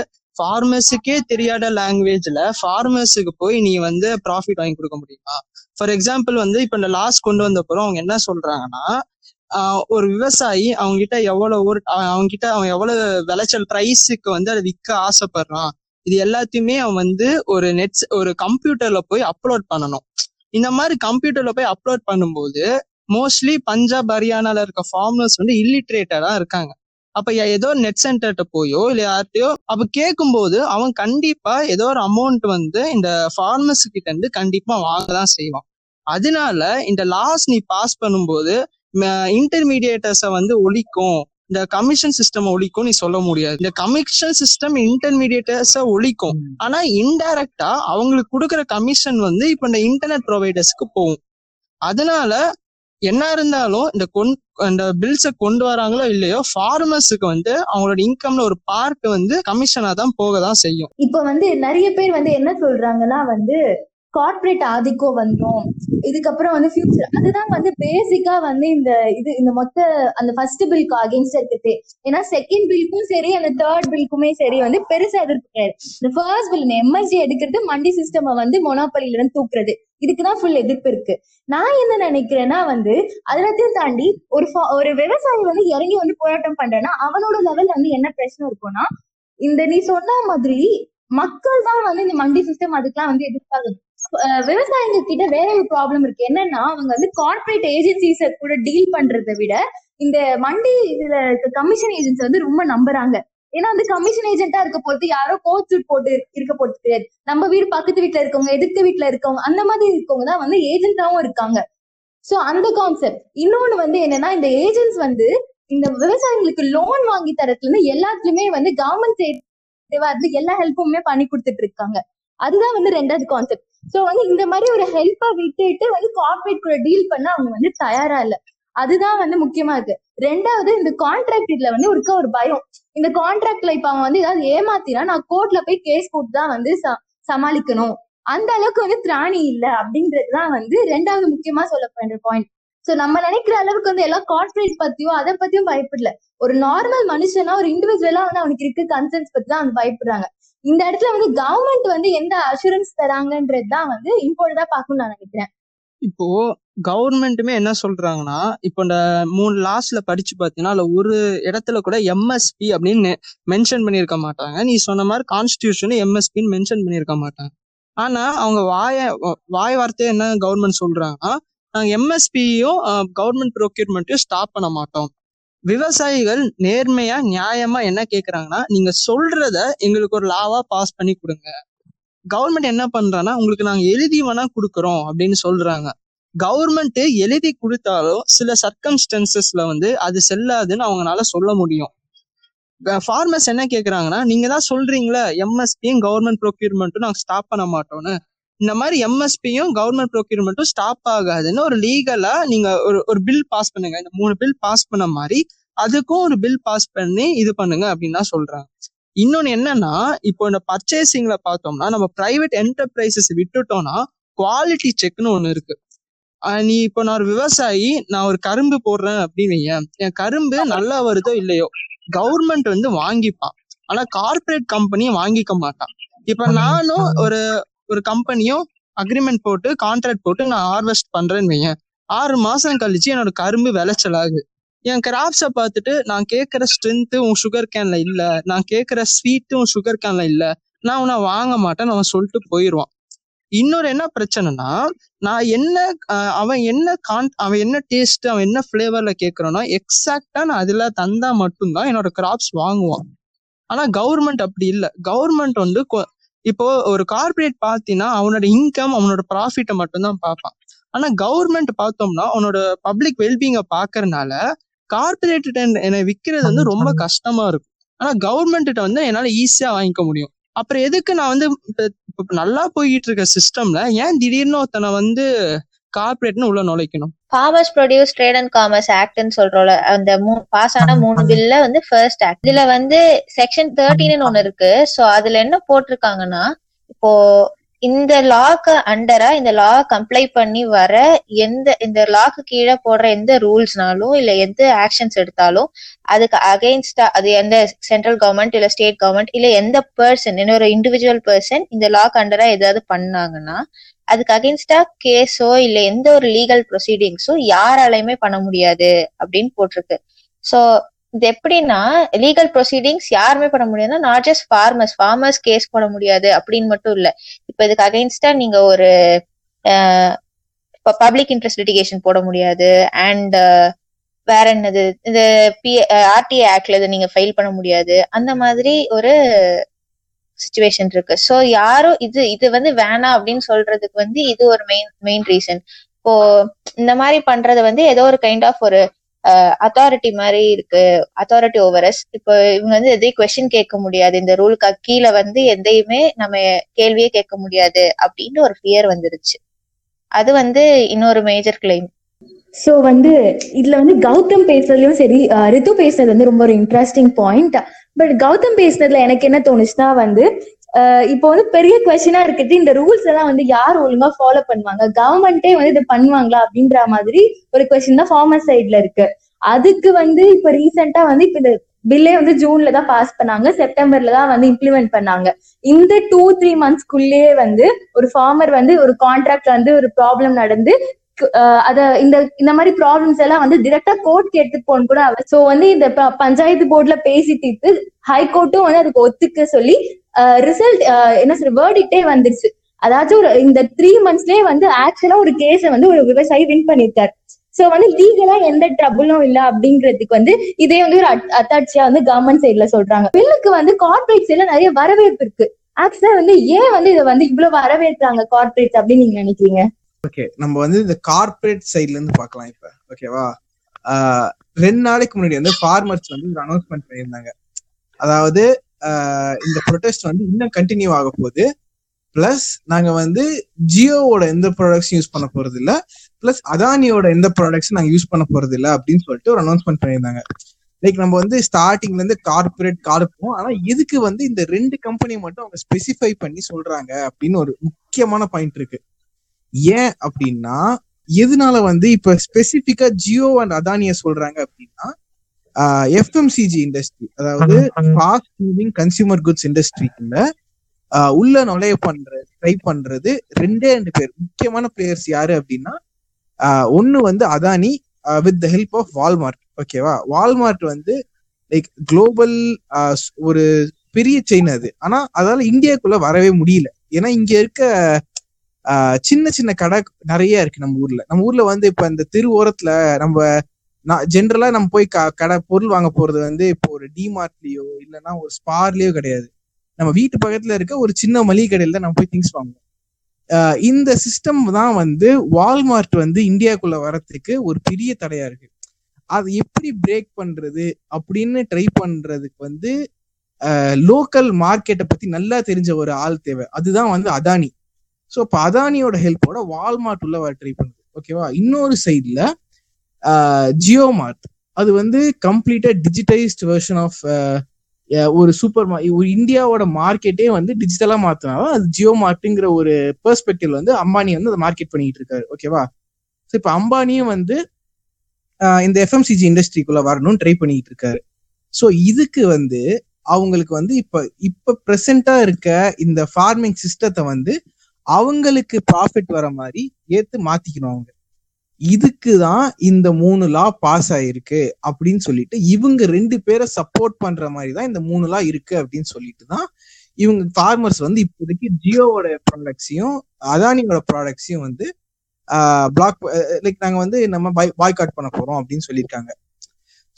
ஃபார்மர்ஸுக்கே தெரியாத லாங்குவேஜ்ல ஃபார்மர்ஸுக்கு போய் நீ வந்து ப்ராஃபிட் வாங்கி கொடுக்க முடியுமா? ஃபார் எக்ஸாம்பிள் வந்து இப்ப இந்த லாஸ் கொண்டு வந்த அப்புறம் அவங்க என்ன சொல்றாங்கன்னா ஒரு விவசாயி அவங்க கிட்ட எவ்வளவு ஒரு அவங்க கிட்ட அவன் எவ்வளவு விளைச்சல் ப்ரைஸுக்கு வந்து அதை விற்க ஆசைப்படுறான். இது எல்லாத்தையுமே அவன் வந்து ஒரு நெட்ஸ் ஒரு கம்ப்யூட்டர்ல போய் அப்லோட் பண்ணணும். இந்த மாதிரி கம்ப்யூட்டர்ல போய் அப்லோட் பண்ணும்போது மோஸ்ட்லி பஞ்சாப் ஹரியானால இருக்க ஃபார்மர்ஸ் வந்து இல்லிட்ரேட்டடா இருக்காங்க. அப்ப ஏதோ நெட் சென்டர்கிட்ட போயோ இல்ல யார்கிட்டயோ அப்ப கேட்கும்போது அவன் கண்டிப்பா ஏதோ ஒரு அமௌண்ட் வந்து இந்த ஃபார்மர்ஸ் கிட்ட இருந்து கண்டிப்பா வாங்க தான் செய்வான். அதனால இந்த லாஸ் நீ பாஸ் பண்ணும்போது இன்டர்மீடியேட்டர்ஸை வந்து ஒழிக்கும். இந்த கமிஷன் சிஸ்டம் ஒழிக்கும் நீ சொல்ல முடியாது. இந்த கமிஷன் சிஸ்டம் இன்டர்மீடியேட்டர்ஸை ஒழிக்கும். ஆனா இன்டைரக்டா அவங்களுக்கு கொடுக்குற கமிஷன் வந்து இப்ப இந்த இன்டர்நெட் ப்ரொவைடர்ஸ்க்கு போகும். அதனால என்ன இருந்தாலும் இந்த கொண் இந்த பில்ஸை கொண்டு வராங்களோ இல்லையோ ஃபார்மர்ஸுக்கு வந்து அவங்களோட இன்கம்ல ஒரு பார்ட் வந்து கமிஷனா தான் போக தான் செய்யும். இப்ப வந்து நிறைய பேர் வந்து என்ன சொல்றாங்கன்னா வந்து கார்பரேட் ஆதிக்கம் வந்துடும் இதுக்கப்புறம் வந்து ஃபியூச்சர் அதுதான் வந்து பேசிக்கா வந்து இந்த இது இந்த மொத்த அந்த ஃபர்ஸ்ட் பில்க்கு அகேன்ஸ்ட் இருக்குது ஏன்னா செகண்ட் பில்க்கும் சரி அந்த தேர்ட் பில்க்குமே சரி வந்து பெருசா எதிர்ப்பு கிடையாது. இந்த ஃபர்ஸ்ட் பில் எம்எஸ்டி எடுக்கிறது மண்டி சிஸ்டம் வந்து மொனாப்பலில இருந்து தூக்குறது. இதுக்குதான் ஃபுல் எதிர்ப்பு இருக்கு. நான் என்ன நினைக்கிறேன்னா வந்து அதெல்லாத்தையும் தாண்டி ஒரு ஒரு விவசாயி வந்து இறங்கி வந்து போராட்டம் பண்றேன்னா அவனோட லெவல் வந்து என்ன பிரச்சனை இருக்கும்னா இந்த நீ சொன்ன மாதிரி மக்கள் தான் வந்து இந்த மண்டி சிஸ்டம் அதுக்கெல்லாம் வந்து எதிர்ப்பாங்க. விவசாயிங்க கிட்ட வேற ஒரு ப்ராப்ளம் இருக்கு. என்னன்னா அவங்க வந்து கார்ப்பரேட் ஏஜென்சிஸ கூட டீல் பண்றதை விட இந்த மண்டி இதுல இருக்க கமிஷன் ஏஜென்சி வந்து ரொம்ப நம்புறாங்க. ஏன்னா வந்து கமிஷன் ஏஜென்ட்டா இருக்க போறது யாரோ கோட் சூட் போட்டு இருக்க போறது கிடையாது. நம்ம வீடு பக்கத்து வீட்டுல இருக்கவங்க எதிர்த்த வீட்டுல இருக்கவங்க அந்த மாதிரி இருக்கவங்க தான் வந்து ஏஜென்ட்டாவும் இருக்காங்க. சோ அந்த கான்செப்ட் இன்னொன்னு வந்து என்னன்னா இந்த ஏஜென்ட்ஸ் வந்து இந்த விவசாயிகளுக்கு லோன் வாங்கி தரத்துல இருந்து எல்லாத்துலயுமே வந்து கவர்மெண்ட் இருந்து எல்லா ஹெல்ப்புமே பண்ணி கொடுத்துட்டு இருக்காங்க. அதுதான் வந்து ரெண்டாவது கான்செப்ட் சோ வந்து இந்த மாதிரி ஒரு ஹெல்ப்பை விட்டுட்டு வந்து கார்பரேட் கூட டீல் பண்ண அவங்க வந்து தயாரா இல்ல. அதுதான் வந்து முக்கியமா இருக்கு. ரெண்டாவது இந்த கான்ட்ராக்ட் இதுல வந்து இருக்க ஒரு பயம். இந்த கான்ட்ராக்ட்ல இப்ப அவன் வந்து ஏதாவது ஏமாத்தினா நான் கோர்ட்ல போய் கேஸ் போட்டு தான் வந்து ச- சமாளிக்கணும். அந்த அளவுக்கு வந்து திராணி இல்ல அப்படின்றதுதான் வந்து ரெண்டாவது முக்கியமா சொல்லப்படுற பாயிண்ட் சோ நம்ம நினைக்கிற அளவுக்கு வந்து எல்லாம் கார்ப்பரேட் பத்தியும் அதை பத்தியும் பயப்படல. ஒரு நார்மல் மனுஷனா ஒரு இண்டிவிஜுவலா வந்து அவனுக்கு இருக்க கன்சர்ன்ஸ் பத்தி தான் அவங்க பயப்படுறாங்க. இந்த இடத்துல வந்து கவர்மெண்ட் வந்து எந்த அஷூரன்ஸ் தராங்கன்றது தான் வந்து இம்பார்ட்டண்டா பார்க்கணும்னு நான் நினைக்கிறேன். இப்போ கவர்மெண்ட்டுமே என்ன சொல்றாங்கன்னா இப்போ இந்த மூணு லாஸ்ட்ல படிச்சு பார்த்தீங்கன்னா அதுல ஒரு இடத்துல கூட எம்எஸ்பி அப்படின்னு மென்ஷன் பண்ணியிருக்க மாட்டாங்க. நீ சொன்ன மாதிரி கான்ஸ்டியூஷன் எம்எஸ்பின்னு மென்ஷன் பண்ணியிருக்க மாட்டாங்க. ஆனா அவங்க வாய வாய் வார்த்தையை என்ன கவர்மெண்ட் சொல்றாங்கன்னா நாங்கள் எம்எஸ்பியும் கவர்மெண்ட் ப்ரொக்யூர்மெண்ட்டையும் ஸ்டாப் பண்ண மாட்டோம். விவசாயிகள் நேர்மையா நியாயமா என்ன கேக்குறாங்கன்னா நீங்க சொல்றத எங்களுக்கு ஒரு லாவா பாஸ் பண்ணி கொடுங்க. கவர்மெண்ட் என்ன பண்றான்னா உங்களுக்கு நாங்க எழுதி வேணா கொடுக்குறோம் அப்படின்னு சொல்றாங்க. கவர்மெண்ட் எழுதி கொடுத்தாலும் சில சர்க்கம்ஸ்டன்சஸ்ல வந்து அது செல்லாதுன்னு அவங்களால சொல்ல முடியும். ஃபார்மர்ஸ் என்ன கேக்குறாங்கன்னா நீங்க தான் சொல்றீங்களே எம்எஸ்பியும் கவர்மெண்ட் ப்ரொக்யூர்மெண்ட்டும் நாங்க ஸ்டாப் பண்ண மாட்டோம்னு. இந்த மாதிரி எம்எஸ்பியும் கவர்மெண்ட் ப்ரொக்யூர்மெண்ட்டும் ஸ்டாப் ஆகாதுன்னு ஒரு லீகலா நீங்க ஒரு ஒரு பில் பாஸ் பண்ணுங்க. இந்த மூணு பில் பாஸ் பண்ண மாதிரி அதுக்கும் ஒரு பில் பாஸ் பண்ணி இது பண்ணுங்க அப்படின்னு சொல்றாங்க. இன்னொன்னு என்னன்னா இப்போ இந்த பர்ச்சேசிங்ல பார்த்தோம்னா நம்ம பிரைவேட் என்டர்பிரைசஸ் விட்டுட்டோம்னா குவாலிட்டி செக்னு ஒண்ணு இருக்கு. நீ இப்போ நான் ஒரு விவசாயி நான் ஒரு கரும்பு போடுறேன் அப்படின்னு வையேன். என் கரும்பு நல்லா வருதோ இல்லையோ கவர்மெண்ட் வந்து வாங்கிப்பான். ஆனா கார்ப்பரேட் கம்பெனி வாங்கிக்க மாட்டான். இப்ப நானும் ஒரு ஒரு கம்பெனியும் அக்ரிமெண்ட் போட்டு கான்ட்ராக்ட் போட்டு நான் ஹார்வெஸ்ட் பண்றேன்னு வையேன். ஆறு மாசம் கழிச்சு என்னோட கரும்பு விளைச்சல் ஆகுது என் கிராப்ஸை பார்த்துட்டு நான் கேட்குற ஸ்ட்ரென்த்து உன் சுகர் கேனில் இல்லை. நான் கேட்குற ஸ்வீட்டு உன் சுகர் கேனில் இல்லை. நான் உன்னை வாங்க மாட்டேன்னு அவன் சொல்லிட்டு போயிடுவான் இன்னொரு என்ன பிரச்சனைனா நான் என்ன அவன் என்ன கான் அவன் என்ன டேஸ்ட் அவன் என்ன ஃப்ளேவரில் கேட்கறானோ எக்ஸாக்டாக நான் அதில் தந்தா மட்டும்தான் என்னோட கிராப்ஸ் வாங்குவான். ஆனால் கவர்மெண்ட் அப்படி இல்லை. கவர்மெண்ட் வந்து கொ- இப்போ ஒரு கார்ப்பரேட் பார்த்தீங்கன்னா அவனோட இன்கம் அவனோட ப்ராஃபிட்டை மட்டும்தான் பார்ப்பான். ஆனால் கவர்மெண்ட் பார்த்தோம்னா அவனோட பப்ளிக் வெல்பீங்கை பார்க்கறனால கார்பரேட் என்னை விற்கிறது வந்து ரொம்ப கஷ்டமா இருக்கும். ஆனா கவர்மெண்ட் வந்து என்னால ஈஸியா வாங்கிக்க முடியும். அப்புறம் எதுக்கு நான் வந்து இப்ப நல்லா போயிட்டு இருக்க சிஸ்டம்ல ஏன் திடீர்னு ஒருத்தனை வந்து கார்பரேட்னு உள்ள நுழைக்கணும்? Farmers produce trade and commerce ஆக்ட்னு சொல்றோம்ல அந்த பாஸ் ஆன மூணு பில்ல வந்து ஃபர்ஸ்ட் ஆக்ட் இதுல வந்து செக்ஷன் தேர்ட்டின்னு ஒண்ணு இருக்கு. சோ அதுல என்ன போட்டிருக்காங்கன்னா இப்போ இந்த லாக்கு அண்டரா இந்த லா கம்ப்ளை பண்ணி வர எந்த இந்த லாக்கு கீழே போடுற எந்த ரூல்ஸ்னாலும் இல்ல எந்த ஆக்ஷன்ஸ் எடுத்தாலும் அதுக்கு அகைன்ஸ்டா அது எந்த சென்ட்ரல் கவர்மெண்ட் இல்ல ஸ்டேட் கவர்மெண்ட் இல்ல எந்த பர்சன் இன்னொரு இண்டிவிஜுவல் பர்சன் இந்த லாக்கு அண்டரா ஏதாவது பண்ணாங்கன்னா அதுக்கு அகைன்ஸ்டா கேஸோ இல்ல எந்த ஒரு லீகல் ப்ரொசீடிங்ஸோ யாராலையுமே பண்ண முடியாது அப்படின்னு போட்டிருக்கு. சோ இது எப்படின்னா லீகல் ப்ரொசீடிங்ஸ் யாருமே பண்ண முடியாதுன்னா not just farmers farmers case போட முடியாது அப்படின்னு மட்டும் இல்ல. இப்ப இதுக்கு அகைன்ஸ்டா நீங்க ஒரு பப்ளிக் இன்ட்ரெஸ்ட் லிட்டிகேஷன் போட முடியாது. அண்ட் வேற என்னது? இந்த பி ஆர்டிஏ ஆக்ட்ல இதை நீங்க ஃபைல் பண்ண முடியாது. அந்த மாதிரி ஒரு சுச்சுவேஷன் இருக்கு. சோ யாரும் இது இது வந்து வேணாம் அப்படின்னு சொல்றதுக்கு வந்து இது ஒரு மெயின் மெயின் ரீசன் இப்போ இந்த மாதிரி பண்றது வந்து ஏதோ ஒரு கைண்ட் ஆஃப் ஒரு அத்தாரிட்டி மாதிரி இருக்கு. அத்தாரிட்டி ஓவரஸ் இப்போ இவங்க வந்து எதையும் கொஸ்டின் கேட்க முடியாது. இந்த ரூலுக்கு கீழே வந்து எதையுமே நம்ம கேள்வியே கேட்க முடியாது அப்படின்னு ஒரு ஃபியர் வந்துருச்சு. அது வந்து இன்னொரு மேஜர் கிளைம் சோ வந்து இதுல வந்து கௌதம் பேசுறதுலயும் சரி ரித்து பேசுறது வந்து ரொம்ப ஒரு இன்ட்ரெஸ்டிங் பாயிண்ட் பட் கௌதம் பேசுனதுல எனக்கு என்ன தோணுச்சுன்னா வந்து இப்போ வந்து பெரிய கொஸ்டினா இருக்குது இந்த ரூல்ஸ் எல்லாம் வந்து யார் ஒழுங்கா ஃபாலோ பண்ணுவாங்க? கவர்மெண்டே வந்து இது பண்ணுவாங்களா அப்படின்ற மாதிரி ஒரு கொஸ்டின் தான் ஃபார்மர் சைட்ல இருக்கு. அதுக்கு வந்து இப்ப ரீசெண்டா வந்து இப்ப இந்த பில்லே வந்து ஜூன்ல தான் பாஸ் பண்ணாங்க செப்டம்பர்ல தான் வந்து இம்ப்ளிமெண்ட் பண்ணாங்க. இந்த டூ த்ரீ மந்த்ஸ்க்குள்ளேயே வந்து ஒரு ஃபார்மர் வந்து ஒரு கான்ட்ராக்ட் வந்து ஒரு ப்ராப்ளம் நடந்து அத இந்த இந்த மாதிரி ப்ராப்ளம்ஸ் எல்லாம் வந்து டிரெக்டா கோர்ட் எடுத்துட்டு போன கூட சோ வந்து இந்த ப- பஞ்சாயத்து போர்ட்ல பேசி தீர்த்து ஹைகோர்ட்டும் வந்து அதுக்கு ஒத்துக்க சொல்லி ரிசல்ட் என்ன சொல்ற வேர்டிக்டே வந்துருச்சு. அதாச்சும் ஒரு இந்த த்ரீ மந்த்ஸ்லயே வந்து ஆக்சுவலா ஒரு கேஸ வந்து ஒரு விவசாயி வின் பண்ணிருக்காரு. சோ வந்து லீகலா எந்த ட்ரபுளும் இல்ல அப்படிங்கிறதுக்கு வந்து இதே வந்து ஒரு அத்தாட்சியா வந்து கவர்மெண்ட் சைட்ல சொல்றாங்க. பில்லுக்கு வந்து கார்பரேட் சைட்ல நிறைய வரவேற்பு இருக்கு. ஆக்சுவலா வந்து ஏன் வந்து இதை வந்து இவ்வளவு வரவேற்றாங்க கார்பரேட் அப்படின்னு நீங்க நினைக்கிறீங்க? ஓகே நம்ம வந்து இந்த கார்ப்பரேட் சைட்ல இருந்து பாக்கலாம் இப்ப. ஓகேவா ஆஹ் ரெண்டு நாளைக்கு முன்னாடி வந்து ஃபார்மர்ஸ் வந்து ஒரு அனௌன்ஸ்மெண்ட் பண்ணியிருந்தாங்க. அதாவது இந்த ப்ரொடெஸ்ட் வந்து இன்னும் கண்டினியூ ஆக போகுது. பிளஸ் நாங்க வந்து ஜியோவோட எந்த ப்ராடக்ட்ஸும் யூஸ் பண்ண போறது இல்ல பிளஸ் அதானியோட எந்த ப்ராடக்ட்ஸும் நாங்க யூஸ் பண்ண போறது இல்ல அப்படின்னு சொல்லிட்டு ஒரு அனௌன்ஸ்மெண்ட் பண்ணியிருந்தாங்க. லைக் நம்ம வந்து ஸ்டார்டிங்ல இருந்து கார்பரேட் கார்ப்போம் ஆனா எதுக்கு வந்து இந்த ரெண்டு கம்பெனி மட்டும் அவங்க ஸ்பெசிஃபை பண்ணி சொல்றாங்க அப்படின்னு ஒரு முக்கியமான பாயிண்ட் இருக்கு. ஏன் அப்படின்னா எதனால வந்து இப்ப ஸ்பெசிபிக்கா ஜியோ அண்ட் அதானிய சொல்றாங்க அப்படின்னா எஃப்எம்சிஜி இண்டஸ்ட்ரி அதாவது ஃபாஸ்ட் மூவிங் கன்சியூமர் குட்ஸ் இண்டஸ்ட்ரிக்குள்ள உள்ள நுழைய பண்ற ட்ரை பண்றது ரெண்டே ரெண்டு பேர். முக்கியமான பிளேயர்ஸ் யாரு அப்படின்னா ஒண்ணு வந்து Adani with the help of Walmart ஓகேவா வால்மார்ட் வந்து லைக் குளோபல் ஒரு பெரிய செயின் அது. ஆனா அதால இந்தியாக்குள்ள வரவே முடியல. ஏன்னா இங்க இருக்க சின்ன சின்ன கடை நிறைய இருக்கு நம்ம ஊர்ல. நம்ம ஊர்ல வந்து இப்ப இந்த தெரு ஓரத்துல நம்ம நான் ஜென்ரலா நம்ம போய் க- கடை பொருள் வாங்க போறது வந்து இப்போ ஒரு டிமார்ட்லயோ இல்லைன்னா ஒரு ஸ்பார்லயோ கிடையாது. நம்ம வீட்டு பக்கத்துல இருக்க ஒரு சின்ன மளிகை கடையில தான் நம்ம போய் திங்ஸ் வாங்குவோம். இந்த சிஸ்டம் தான் வந்து வால்மார்ட் வந்து இந்தியாக்குள்ள வரத்துக்கு ஒரு பெரிய தடையா இருக்கு. அது எப்படி பிரேக் பண்றது அப்படின்னு ட்ரை பண்றதுக்கு வந்து லோக்கல் மார்க்கெட்டை பத்தி நல்லா தெரிஞ்ச ஒரு ஆள் தேவை. அதுதான் வந்து அதானி ஸோ இப்போ அதானியோட ஹெல்ப்போட வால்மார்ட் உள்ள வர ட்ரை பண்ணுது ஓகேவா இன்னொரு சைட்ல ஜியோ மார்ட். அது வந்து கம்ப்ளீட்டா டிஜிட்டைஸ்ட் வெர்ஷன் ஆஃப் ஒரு சூப்பர் ஒரு இந்தியாவோட மார்க்கெட்டே வந்து டிஜிட்டலா மாத்தினாலும் அது ஜியோ மார்ட்டுங்கிற ஒரு பெர்ஸ்பெக்டிவ்ல வந்து அம்பானி வந்து அதை மார்க்கெட் பண்ணிட்டு இருக்காரு. ஓகேவா ஸோ இப்போ அம்பானியும் வந்து இந்த எஃப்எம்சிஜி இண்டஸ்ட்ரிக்குள்ள வரணும்னு ட்ரை பண்ணிட்டு இருக்காரு. ஸோ இதுக்கு வந்து அவங்களுக்கு வந்து இப்போ இப்போ ப்ரெசென்டா இருக்க இந்த ஃபார்மிங் சிஸ்டத்தை வந்து அவங்களுக்கு ப்ராஃபிட் வர மாதிரி ஏத்து மாத்திக்கணும் அவங்க. இதுக்கு தான் இந்த மூணு லா பாஸ் ஆயிருக்கு அப்படின்னு சொல்லிட்டு இவங்க ரெண்டு பேரை சப்போர்ட் பண்ற மாதிரி தான் இந்த மூணு லா இருக்கு அப்படின்னு சொல்லிட்டு தான் இவங்க ஃபார்மர்ஸ் வந்து இப்போதைக்கு ஜியோவோட ப்ராடக்ட்ஸையும் அதானியோட ப்ராடக்ட்ஸையும் வந்து பிளாக் லைக் நாங்க வந்து நம்ம பாய் பாய்காட் பண்ண போறோம் அப்படின்னு சொல்லியிருக்காங்க.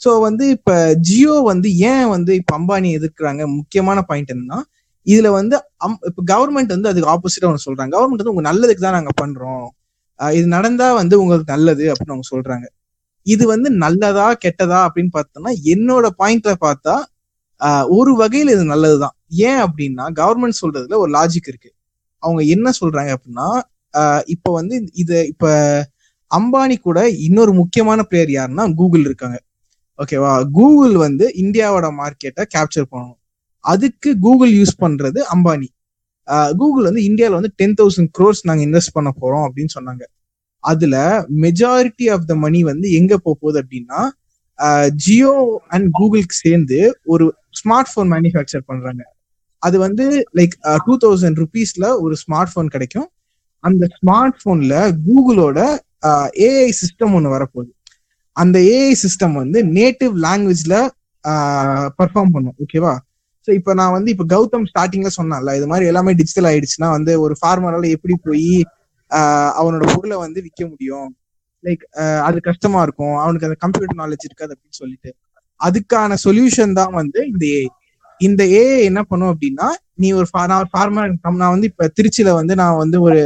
ஸோ வந்து இப்ப ஜியோ வந்து ஏன் வந்து இப்ப அம்பானி எதிர்க்கிறாங்க? முக்கியமான பாயிண்ட் என்னன்னா இதுல வந்து அம்- இப்ப கவர்மெண்ட் வந்து அதுக்கு ஆப்போசிட்டா ஒன்று சொல்றாங்க. கவர்மெண்ட் வந்து உங்க நல்லதுக்கு தான் நாங்க பண்றோம். இது நடந்தா வந்து உங்களுக்கு நல்லது அப்படின்னு அவங்க சொல்றாங்க. இது வந்து நல்லதா கெட்டதா அப்படின்னு பார்த்தோம்னா என்னோட பாயிண்ட்ல பார்த்தா ஒரு வகையில் இது நல்லதுதான். ஏன் அப்படின்னா கவர்மெண்ட் சொல்றதுல ஒரு லாஜிக் இருக்கு. அவங்க என்ன சொல்றாங்க அப்படின்னா இப்போ இப்ப வந்து இது இப்ப அம்பானி கூட இன்னொரு முக்கியமான பிளேயர் யாருன்னா கூகுள் இருக்காங்க. ஓகேவா கூகுள் வந்து இந்தியாவோட மார்க்கெட்டை கேப்சர் பண்ணணும். அதுக்கு கூகுள் யூஸ் பண்றது அம்பானி. கூகுள் வந்து இந்தியாவில் வந்து டென் தௌசண்ட் க்ரோர்ஸ் நாங்கள் இன்வெஸ்ட் பண்ண போறோம் அப்படின்னு சொன்னாங்க. அதுல மெஜாரிட்டி ஆஃப் த மணி வந்து எங்க போக போகுது அப்படின்னா ஜியோ அண்ட் கூகுளுக்கு சேர்ந்து ஒரு ஸ்மார்ட் போன் மேனுஃபேக்சர் பண்றாங்க. அது வந்து லைக் டூ தௌசண்ட் ருபீஸ்ல ஒரு ஸ்மார்ட் போன் கிடைக்கும். அந்த ஸ்மார்ட் போன்ல கூகுளோட ஏஐ சிஸ்டம் ஒன்று வரப்போகுது. அந்த ஏஐ சிஸ்டம் வந்து நேட்டிவ் லாங்குவேஜ்ல பர்ஃபார்ம் பண்ணும். ஓகேவா ஸோ இப்போ நான் வந்து இப்போ கௌதம் ஸ்டார்டிங்ல சொன்னான்ல இது மாதிரி எல்லாமே டிஜிட்டல் ஆயிடுச்சுன்னா வந்து ஒரு ஃபார்மரால எப்படி போய் அவனோட பொருளை வந்து விற்க முடியும்? லைக் அது கஷ்டமா இருக்கும். அவனுக்கு அந்த கம்ப்யூட்டர் நாலேஜ் இருக்காது அப்படின்னு சொல்லிட்டு. அதுக்கான சொல்யூஷன் தான் வந்து இந்த ஏ இந்த ஏஐ என்ன பண்ணும் அப்படின்னா நீ ஒரு நான் ஃபார்மர் நான் வந்து இப்ப திருச்சியில வந்து நான் வந்து ஒரு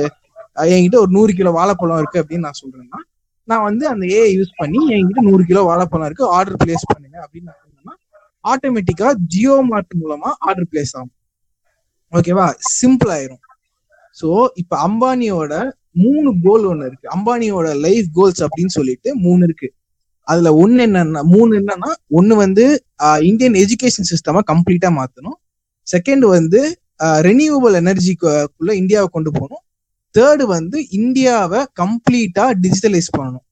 என்கிட்ட ஒரு நூறு கிலோ வாழைப்பழம் இருக்கு அப்படின்னு நான் சொல்றேன்னா நான் வந்து அந்த ஏஐ யூஸ் பண்ணி என்கிட்ட நூறு கிலோ வாழைப்பழம் இருக்கு ஆர்டர் பிளேஸ் பண்ணுங்க அப்படின்னு நான் ஆட்டோமேட்டிக்கா ஜியோ மார்ட் மூலமா ஆர்டர் பிளேஸ் ஆகும். ஓகேவா சிம்பிள் ஆயிரும். ஸோ இப்ப அம்பானியோட மூணு கோல் ஒன்று இருக்கு. அம்பானியோட லைஃப் கோல்ஸ் அப்படின்னு சொல்லிட்டு மூணு இருக்கு. அதுல ஒன்னு என்னன்னா மூணு என்னன்னா ஒன்னு வந்து இந்தியன் எஜுகேஷன் சிஸ்டமா கம்ப்ளீட்டா மாத்தணும். செகண்ட் வந்து ரெனியூவபிள் எனர்ஜிக்குள்ள இந்தியாவை கொண்டு போகணும். தேர்டு வந்து இந்தியாவை கம்ப்ளீட்டா டிஜிட்டலைஸ் பண்ணணும்.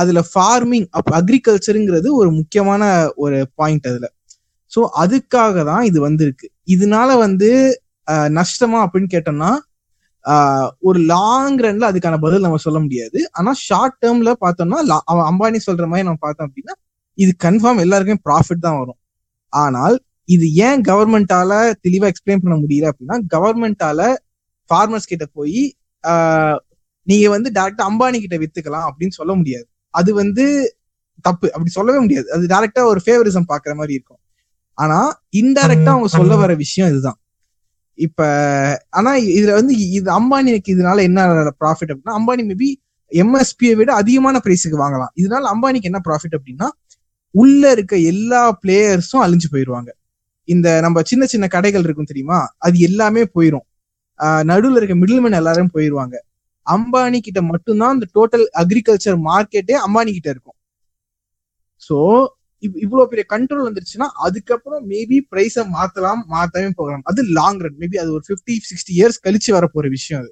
அதுல ஃபார்மிங் அப் அக்ரிகல்ச்சருங்கிறது ஒரு முக்கியமான ஒரு பாயிண்ட் அதுல. ஸோ அதுக்காக தான் இது வந்திருக்கு. இதனால வந்து நஷ்டமா அப்படின்னு கேட்டோம்னா ஒரு லாங் ரன்ல அதுக்கான பதில் நம்ம சொல்ல முடியாது. ஆனா ஷார்ட் டேர்ம்ல பார்த்தோம்னா அவன் அம்பானி சொல்ற மாதிரி நம்ம பார்த்தோம் அப்படின்னா இது கன்ஃபார்ம் எல்லாருக்குமே ப்ராஃபிட் தான் வரும். ஆனால் இது ஏன் கவர்மெண்டால தெளிவா எக்ஸ்பிளைன் பண்ண முடியல அப்படின்னா கவர்மெண்டால ஃபார்மர்ஸ் கிட்ட போய் நீங்க வந்து டேரக்டா அம்பானி கிட்ட வித்துக்கலாம் அப்படின்னு சொல்ல முடியாது. அது வந்து தப்பு. அப்படி சொல்லவே முடியாது. அது டேரக்டா ஒரு ஃபேவரிசம் பாக்குற மாதிரி இருக்கும். ஆனா இன்டைரக்டா அவங்க சொல்ல வர விஷயம் இதுதான். இப்ப ஆனா இதுல வந்து இது அம்பானிக்கு இதனால என்ன ப்ராஃபிட் அப்படின்னா அம்பானி மேபி எம்எஸ்பியை விட அதிகமான பிரைஸுக்கு வாங்கலாம். இதனால அம்பானிக்கு என்ன ப்ராஃபிட் அப்படின்னா உள்ள இருக்க எல்லா பிளேயர்ஸும் அழிஞ்சு போயிருவாங்க. இந்த நம்ம சின்ன சின்ன கடைகள் இருக்கும் தெரியுமா? அது எல்லாமே போயிரும். நடுவில் இருக்க மிடில்மேன் எல்லாரும் போயிருவாங்க. அம்பானி கிட்ட மட்டும்தான் இந்த டோட்டல் அக்ரிகல்ச்சர் மார்க்கெட்டே அம்பானி கிட்ட இருக்கும். சோ இவ்வளவு பெரிய கண்ட்ரோல் வந்துருச்சுன்னா அதுக்கப்புறம் மேபி பிரைஸ மாத்தலாம் மாத்தவே போகலாம். அது லாங் ரன் மேபி அது ஒரு 50 சிக்ஸ்டி இயர்ஸ் கழிச்சு வர போற விஷயம் அது.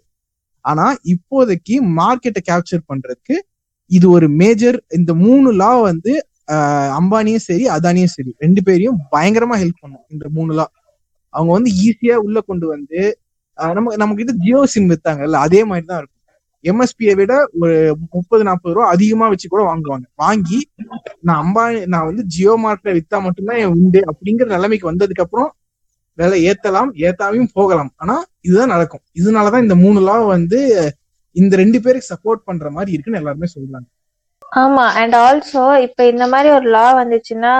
ஆனா இப்போதைக்கு மார்க்கெட்டை கேப்சர் பண்றதுக்கு இது ஒரு மேஜர் இந்த மூணு லா வந்து ஆஹ், அம்பானியும் சரி அதானியும் சரி ரெண்டு பேரையும் பயங்கரமா ஹெல்ப் பண்ணும் இந்த மூணு லா அவங்க வந்து ஈஸியா உள்ள கொண்டு வந்து நம்ம நம்ம நமக்கு ஜியோ சிம் வித்தாங்கல்ல அதே மாதிரி தான் இருக்கும். எம்எஸ்பியை விட ஒரு முப்பது நாற்பது ரூபா அதிகமா வச்சு கூட வாங்குவாங்க. வாங்கி நான் அம்பானி நான் வந்து ஜியோ மார்ட்ல வித்தா மட்டும்தான் உண்டு அப்படிங்கிற நிலைமைக்கு வந்ததுக்கு அப்புறம் விலை ஏத்தலாம் ஏத்தாமையும் போகலாம். ஆனா இதுதான் நடக்கும். இதனாலதான் இந்த மூணு லா வந்து இந்த ரெண்டு பேருக்கு சப்போர்ட் பண்ற மாதிரி இருக்குன்னு எல்லாருமே சொல்றாங்க. ஆமா அண்ட் ஆல்சோ இப்ப இந்த மாதிரி ஒரு லா வந்துச்சுன்னா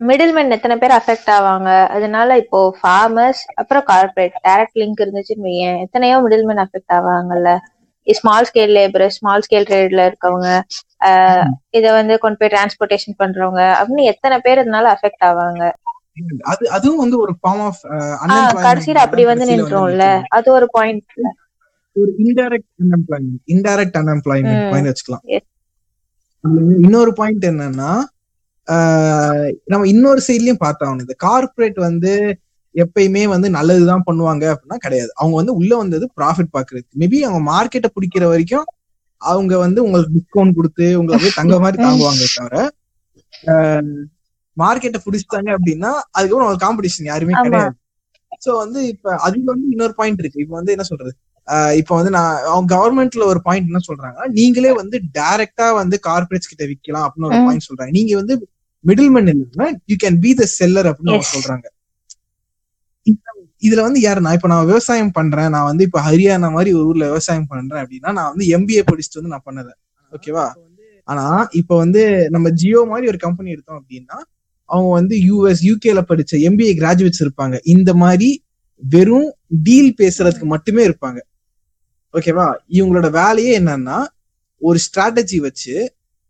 மிடில்மேன் எத்தனை பேர் அஃபெக்ட் ஆவாங்க? அதனால இப்போ ஃபார்மர்ஸ் அப்புறம் கார்பரேட் டைரக்ட் லிங்க் இருந்துச்சுன்னு வையேன். எத்தனையோ middleman affect ஆவாங்கல்ல? Small scale labour small scale ட்ரேட்ல இருக்கவங்க இத வந்து கொண்டு போய் டிரான்ஸ்போர்ட்டேஷன் பண்றவங்க அப்படின்னு எத்தனை பேர் இதனால அஃபெக்ட் ஆவாங்க? அது அதுவும் வந்து ஒரு ஃபார்ம் ஆஃப் கடைசியில அப்படி வந்து நின்றோம்ல? அது ஒரு பாயிண்ட் ஒரு indirect unemployment indirect unemployment. Point வச்சுக்கலாம். இன்னொரு பாயிண்ட் என்னன்னா நம்ம இன்னொரு சைட்லயும் பார்த்தோம் இந்த கார்ப்பரேட் வந்து எப்பயுமே வந்து நல்லதுதான் பண்ணுவாங்க அப்படின்னா கிடையாது. அவங்க வந்து உள்ள வந்தது ப்ராஃபிட் பாக்குறது மேபி அவங்க மார்க்கெட்டை பிடிக்கிற வரைக்கும் அவங்க வந்து உங்களுக்கு டிஸ்கவுண்ட் கொடுத்து உங்களை தங்க மாதிரி தாங்குவாங்க தவிர மார்க்கெட்டை பிடிச்சிட்டாங்க அப்படின்னா அதுக்கப்புறம் அவங்க காம்படிஷன் யாருமே. கிடையாது. சோ வந்து இப்ப அதுல வந்து இன்னொரு பாயிண்ட் இருக்கு. இப்ப வந்து என்ன சொல்றது? இப்ப வந்து நான் அவங்க கவர்மெண்ட்ல ஒரு பாயிண்ட் என்ன சொல்றாங்க நீங்களே வந்து டைரக்டா வந்து கார்பரேட்ஸ் கிட்ட விக்கலாம் அப்படின்னு ஒரு. பாயிண்ட் சொல்றாங்க. நீங்க வந்து மிடில் மேன் இல்லைன்னா you can be the seller அப்படின்னு அவங்க. சொல்றாங்க. இதுல வந்து யாரு நான் இப்ப நான் விவசாயம் பண்றேன் நான் வந்து இப்ப ஹரியானா மாதிரி ஒரு ஊர்ல விவசாயம் பண்றேன் அப்படின்னா நான் வந்து எம்பிஏ படிச்சுட்டு வந்து நான் பண்ணல. ஓகேவா ஆனா இப்ப வந்து நம்ம ஜியோ மாதிரி ஒரு கம்பெனி எடுத்தோம் அப்படின்னா அவங்க வந்து யூஎஸ் யூகேல படிச்ச எம்பிஏ கிராஜுவேட்ஸ் இருப்பாங்க. இந்த மாதிரி வெறும் டீல் பேசுறதுக்கு மட்டுமே இருப்பாங்க. ஓகேவா இவங்களோட வேலையே என்னன்னா ஒரு ஸ்ட்ராட்டஜி வச்சு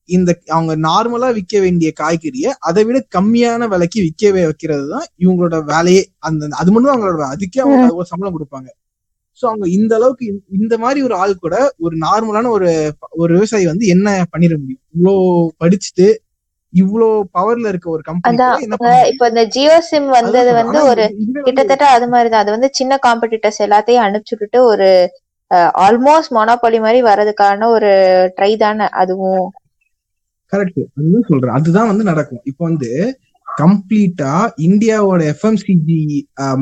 இந்த அவங்க நார்மலா விற்க வேண்டிய காய்கறியை அதை விட கம்மியான விலைக்கு விற்கவே வைக்கிறது தான் இவங்களோட வேலையே. அந்த அது மட்டும் தான் அவங்களோட. அதுக்கே அவங்க ஒரு சம்பளம் கொடுப்பாங்க. சோ அவங்க இந்த அளவுக்கு இந்த- மாதிரி ஒரு ஆள் கூட ஒரு நார்மலான ஒரு ஒரு விவசாயி வந்து என்ன பண்ணிட முடியும்? இவ்வளோ படிச்சுட்டு இவ்வளோ பவர்ல இருக்க ஒரு கம்பெனி இப்ப- இந்த ஜியோ சிம் வந்தது வந்து ஒரு கிட்டத்தட்ட அது மாதிரிதான். அது வந்து சின்ன காம்படிட்டர்ஸ் எல்லாத்தையும் அனுப்பிச்சுட்டு ஒரு ஆல்மோஸ்ட் மொனோபாலி மாதிரி வர்றதுக்கான ஒரு ட்ரை தானே. அதுவும் கரெக்ட் அதுதான் சொல்றேன். அதுதான் வந்து நடக்கும். இப்போ வந்து கம்ப்ளீட்டா இந்தியாவோட எஃப்எம்சிஜி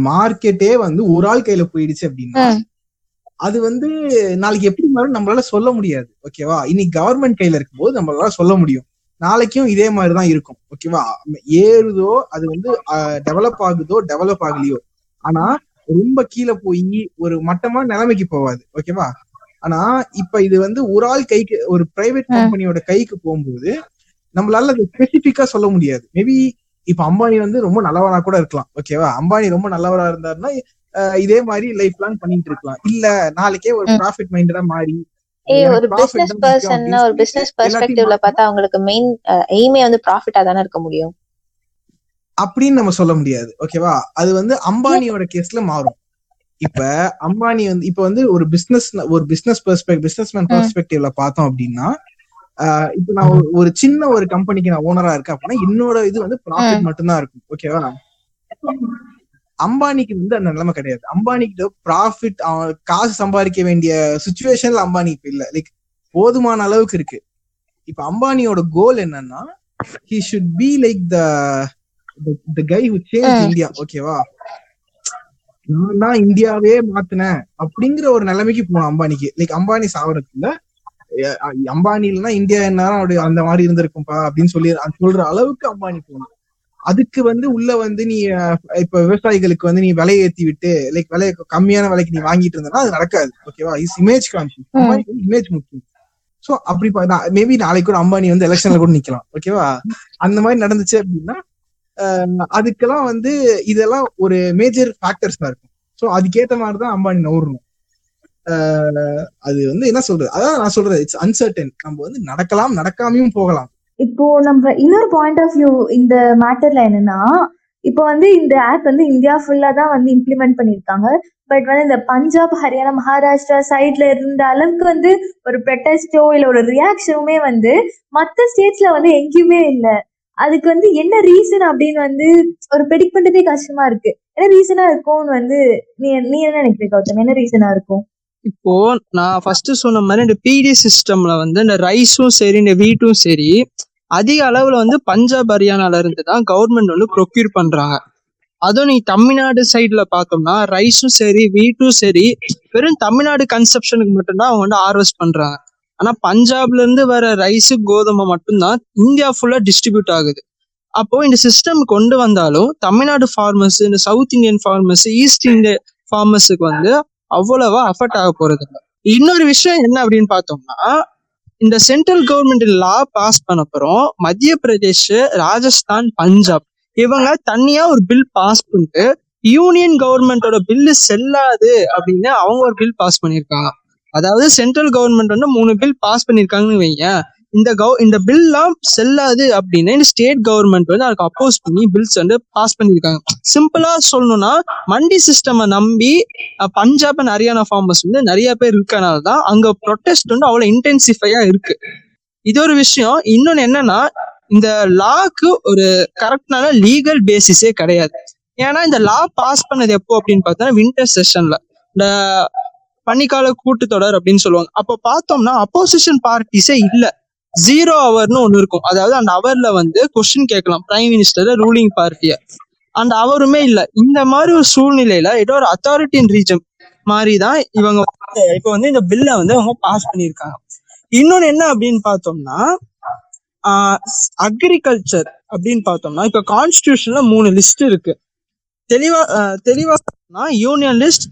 மார்க்கெட்டே வந்து ஒரு ஆள் கையில போயிடுச்சு அப்படின்னா. அது வந்து நாளைக்கு எப்படி மாறும் நம்மளால சொல்ல முடியாது. ஓகேவா இன்னைக்கு கவர்மெண்ட் கையில இருக்கும்போது நம்மளால சொல்ல முடியும். நாளைக்கும் இதே மாதிரி தான் இருக்கும் ஓகேவா ஏறுதோ அது வந்து டெவலப் ஆகுதோ டெவலப் ஆகலையோ. ஆனா ரொம்ப கீழே போய் ஒரு மட்டமான நிலைமைக்கு போகாது. ஓகேவா ஆனா இப்ப இது வந்து ஒரு ஆள் கைக்கு ஒரு பிரைவேட். கம்பெனியோட கைக்கு போகும்போது நம்மளால அது ஸ்பெசிபிக்கா சொல்ல முடியாது. மேபி இப்ப அம்பானி வந்து ரொம்ப நல்லவனா கூட இருக்கலாம். ஓகேவா அம்பானி ரொம்ப நல்லவரா இருந்தாருன்னா இதே மாதிரி லைஃப் லாங் பண்ணிட்டு இருக்கலாம். இல்ல நாளைக்கே ஒரு. ப்ராஃபிட் மைண்டடா மாறி ஒரு பிசினஸ் அப்படின்னு ஒரு பிசினஸ் பெர்ஸ்பெக்டிவ்ல. பார்த்தா அவங்களுக்கு மெயின் எய்மே வந்து ப்ராஃபிட்டா தானே இருக்க முடியும். அப்படின்னு நம்ம சொல்ல முடியாது. ஓகேவா அது வந்து அம்பானியோட கேஸ்ல மாறும். இப்ப அம்பானி வந்து இப்ப வந்து ஒரு பிசினஸ் ஒரு பிசினஸ் பெர்ஸ்பெக்ட் பிசினஸ் மேன். பெர்ஸ்பெக்டிவ்ல பார்த்தோம் அப்படின்னா இப்ப நான் ஒரு- சின்ன ஒரு கம்பெனிக்கு நான் ஓனரா இருக்கேன் அப்படின்னா என்னோட இது வந்து ப்ராஃபிட். மட்டும்தான் இருக்கும். ஓகேவா அம்பானிக்கு வந்து அந்த நிலைமை கிடையாது. அம்பானிக்கு ப்ராஃபிட் காசு சம்பாதிக்க வேண்டிய சுச்சுவேஷன்ல அம்பானி இப்ப இல்ல. லைக் போதுமான அளவுக்கு இருக்கு. இப்ப அம்பானியோட கோல் என்னன்னா he should be like the the guy who change. India ஓகேவா நான் தான் இந்தியாவே மாத்தினேன் அப்படிங்கிற ஒரு நிலைமைக்கு போகணும் அம்பானிக்கு. லைக் அம்பானி அஹ் அம்பானி இல்லைன்னா இந்தியா என்ன அப்படி அந்த மாதிரி இருந்திருக்கும்பா அப்படின்னு சொல்லி சொல்ற அளவுக்கு அம்பானி போகணும் அதுக்கு வந்து உள்ள வந்து நீ இப்ப விவசாயிகளுக்கு வந்து நீ விலையை ஏத்தி விட்டு லைக் விலையை கம்மியான விலைக்கு நீ வாங்கிட்டு இருந்தனா அது நடக்காது. ஓகேவா இஸ் இமேஜ் கான்சியஸ் இமேஜ் முக்கியம். சோ அப்படி மேபி நாளைக்கு கூட அம்பானி வந்து எலெக்ஷன்ல கூட நிக்கலாம். ஓகேவா அந்த மாதிரி நடந்துச்சு அப்படின்னா அதுக்கெல்லாம் வந்து இதெல்லாம் ஒரு மேஜர் ஃபேக்டர்ஸ் தான் இருக்கும். ஸோ அதுக்கேற்ற மாதிரி தான் அம்பானி நவுறணும் அது வந்து என்ன சொல்றது? அதான் நான் சொல்றது இட்ஸ் அன்சர்டன் நம்ம வந்து நடக்கலாம் நடக்காமையும் போகலாம். இப்போ நம்ம இன்னொரு பாயிண்ட் ஆஃப் வியூ இந்த மேட்டர்ல என்னன்னா இப்போ வந்து இந்த ஆப் வந்து இந்தியா ஃபுல்லா தான் வந்து இம்ப்ளிமெண்ட் பண்ணிருக்காங்க பட் வந்து இந்த பஞ்சாப் ஹரியானா மகாராஷ்டிரா சைட்ல இருந்த அளவுக்கு வந்து ஒரு ப்ரொட்டஸ்டோ இல்ல ஒரு ரியாக்ஷனுமே வந்து மற்ற ஸ்டேட்ஸ்ல வந்து எங்கேயுமே இல்லை. அதுக்கு வந்து என்ன ரீசன் அப்படின்னு வந்து ஒரு ப்ரெடிக்ட் பண்றதே கஷ்டமா இருக்கு. என்ன ரீசனா இருக்கும்னு வந்து நீ நீ என்ன நினைக்கிற கௌதம்? என்ன ரீசனா இருக்கும்? இப்போ நான் ஃபர்ஸ்ட் சொன்ன மாதிரி இந்த பிடி சிஸ்டம்ல வந்து இந்த ரைஸும் சரி இந்த வீட்டும் சரி அதிக அளவுல வந்து பஞ்சாப் ஹரியானால இருந்து தான் கவர்மெண்ட் வந்து ப்ரொக்யூர் பண்றாங்க. அதுவும் நீ தமிழ்நாடு சைட்ல பார்த்தோம்னா ரைஸும் சரி வீட்டும் சரி வெறும் தமிழ்நாடு கன்சப்ஷனுக்கு மட்டும்தான் அவங்க வந்து ஹார்வெஸ்ட் பண்றாங்க. ஆனா பஞ்சாப்ல இருந்து வர ரைஸ் கோதுமை மட்டும்தான் இந்தியா ஃபுல்லா டிஸ்ட்ரிபியூட் ஆகுது. அப்போ இந்த சிஸ்டம் கொண்டு வந்தாலும் தமிழ்நாடு ஃபார்மர்ஸ் இந்த south Indian farmers east India ஃபார்மர்ஸுக்கு வந்து அவ்வளவா அஃபெக்ட் ஆக போறது இல்ல. இன்னொரு விஷயம் என்ன அப்படின்னு பார்த்தோம்னா இந்த சென்ட்ரல் கவர்மெண்ட் லா பாஸ் பண்ண அப்புறம் மத்திய பிரதேஷ் ராஜஸ்தான் பஞ்சாப் இவங்க தனியா ஒரு பில் பாஸ் பண்ணிட்டு யூனியன் கவர்மெண்டோட பில்லு செல்லாது அப்படின்னு அவங்க ஒரு பில் பாஸ் பண்ணியிருக்காங்க. அதாவது சென்ட்ரல் கவர்மெண்ட் வந்து மூணு பில் பாஸ் பண்ணியிருக்காங்கன்னு வைங்க. இந்த கவ் இந்த பில்லாம் செல்லாது அப்படின்னு இந்த ஸ்டேட் கவர்மெண்ட் வந்து அதுக்கு அப்போஸ் பண்ணி பில்ஸ் வந்து பாஸ் பண்ணியிருக்காங்க சிம்பிளா சொல்லணும்னா மண்டி சிஸ்டமை நம்பி பஞ்சாப் அண்ட் ஹரியானா ஃபார்மர்ஸ் வந்து நிறைய பேர் இருக்கனால தான் அங்க ப்ரொட்டஸ்ட் வந்து அவ்வளவு இன்டென்சிஃபையா இருக்கு. இது ஒரு விஷயம். இன்னொன்னு என்னன்னா இந்த லாக்கு ஒரு கரெக்டான லீகல் பேசிஸே கிடையாது. ஏன்னா இந்த லா பாஸ் பண்ணது எப்போ அப்படின்னு பார்த்தோன்னா வின்டர் செஷன்ல இந்த பன்னிக்கால கூட்டத்தொடர் அப்படின்னு சொல்லுவாங்க. அப்போ பார்த்தோம்னா அப்போசிஷன் பார்ட்டிஸே இல்ல. ஜீரோ அவர்னு ஒன்று இருக்கும். அதாவது அந்த அவர்ல வந்து கொஸ்டின் கேட்கலாம். பிரைம் மினிஸ்டர் ரூலிங் பார்ட்டிய அந்த அவருமே இல்ல. இந்த மாதிரி ஒரு சூழ்நிலையில ஏதோ ஒரு அத்தாரிட்டின் ரீஜன் மாதிரி தான் இவங்க வந்து இப்போ வந்து இந்த பில்ல வந்து அவங்க பாஸ் பண்ணியிருக்காங்க. இன்னொன்னு என்ன அப்படின்னு பார்த்தோம்னா அக்ரிகல்ச்சர் அப்படின்னு பார்த்தோம்னா இப்போ கான்ஸ்டியூஷன்ல மூணு லிஸ்ட் இருக்கு. தெளிவா தெளிவா பார்த்தோம்னா union list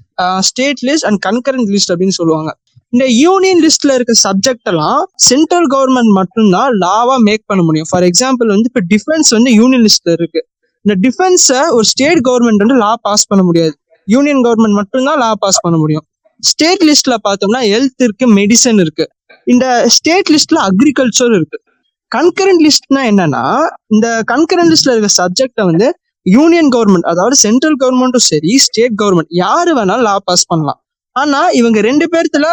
state list and concurrent list அப்படின்னு சொல்லுவாங்க. இந்த யூனியன் லிஸ்ட்ல இருக்க சப்ஜெக்ட் எல்லாம் சென்ட்ரல் கவர்மெண்ட் மட்டும்தான் லாவா மேக் பண்ண முடியும். ஃபார் எக்ஸாம்பிள் வந்து இப்போ டிஃபென்ஸ் வந்து யூனியன் லிஸ்ட்ல இருக்கு. இந்த டிஃபென்ஸை ஒரு ஸ்டேட் கவர்மெண்ட் வந்து லா பாஸ் பண்ண முடியாது. யூனியன் கவர்மெண்ட் மட்டும்தான் லா பாஸ் பண்ண முடியும். ஸ்டேட் லிஸ்ட்ல பார்த்தோம்னா ஹெல்த் இருக்கு மெடிசன் இருக்கு. இந்த ஸ்டேட் லிஸ்ட்ல அக்ரிகல்ச்சர் இருக்கு. கன்கரண்ட் லிஸ்ட்னா என்னன்னா இந்த கன்கரண்ட் லிஸ்ட்ல இருக்க சப்ஜெக்டை வந்து யூனியன் கவர்மெண்ட் அதாவது சென்ட்ரல் கவர்மெண்ட்டும் சரி ஸ்டேட் கவர்மெண்ட் யாரு வேணாலும் லா பாஸ் பண்ணலாம். ஆனா இவங்க ரெண்டு பேர்த்துல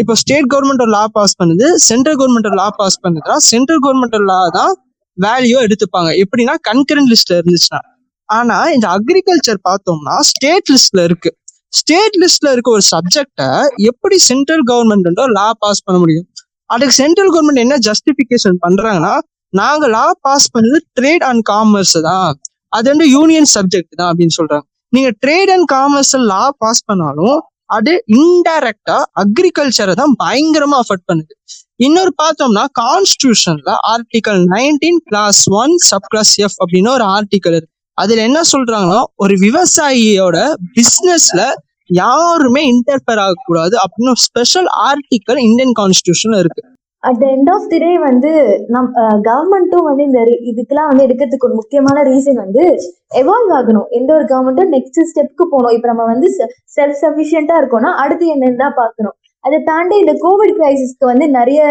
இப்போ ஸ்டேட் கவர்மெண்ட் லா பாஸ் பண்ணுது சென்ட்ரல் கவர்மெண்ட் லா பாஸ் பண்ணுதுன்னா சென்ட்ரல் கவர்மெண்ட் லா தான் வேல்யூ எடுத்துப்பாங்க. எப்படின்னா கன்கரண்ட் லிஸ்ட்ல இருந்துச்சுன்னா. ஆனா இந்த அக்ரிகல்ச்சர் பார்த்தோம்னா ஸ்டேட் லிஸ்ட்ல இருக்கு. ஸ்டேட் லிஸ்ட்ல இருக்க ஒரு சப்ஜெக்டை எப்படி சென்ட்ரல் கவர்மெண்ட் லா பாஸ் பண்ண முடியும்? அதுக்கு சென்ட்ரல் கவர்மெண்ட் என்ன ஜஸ்டிபிகேஷன் பண்றாங்கன்னா நாங்க லா பாஸ் பண்ணது ட்ரேட் அண்ட் காமர்ஸ் தான். அது வந்து யூனியன் சப்ஜெக்ட் தான் அப்படின்னு சொல்றாங்க. நீங்க trade and commerce law pass பண்ணாலும் அது இன்டைரக்டா அக்ரிகல்ச்சரை தான் பயங்கரமா அஃபெக்ட் பண்ணுது. இன்னொரு பார்த்தோம்னா கான்ஸ்டியூஷன்ல article nineteen clause one sub clause F அப்படின்னு ஒரு ஆர்டிகல் இருக்கு. அதுல என்ன சொல்றாங்கன்னா ஒரு விவசாயியோட பிசினஸ்ல யாருமே இன்டர்ஃபேர் ஆகக்கூடாது அப்படின்னு ஒரு ஸ்பெஷல் ஆர்டிக்கல் இந்தியன் கான்ஸ்டியூஷன்ல இருக்கு. At the end of the day வந்து நம் கவர்மெண்ட்டும் வந்து இந்த இதுக்கெல்லாம் வந்து எடுக்கிறதுக்கு ஒரு முக்கியமான ரீசன் வந்து எவால்வ் ஆகணும். எந்த ஒரு கவர்மெண்ட்டும் நெக்ஸ்ட் ஸ்டெப்க்கு போகணும். இப்போ நம்ம வந்து செல்ஃப் சஃபிஷியண்டா இருக்கோம்னா அடுத்து என்னன்னு தான் பார்க்கணும். அதை தாண்டி இந்த கோவிட் கிரைசிஸ்க்கு வந்து நிறைய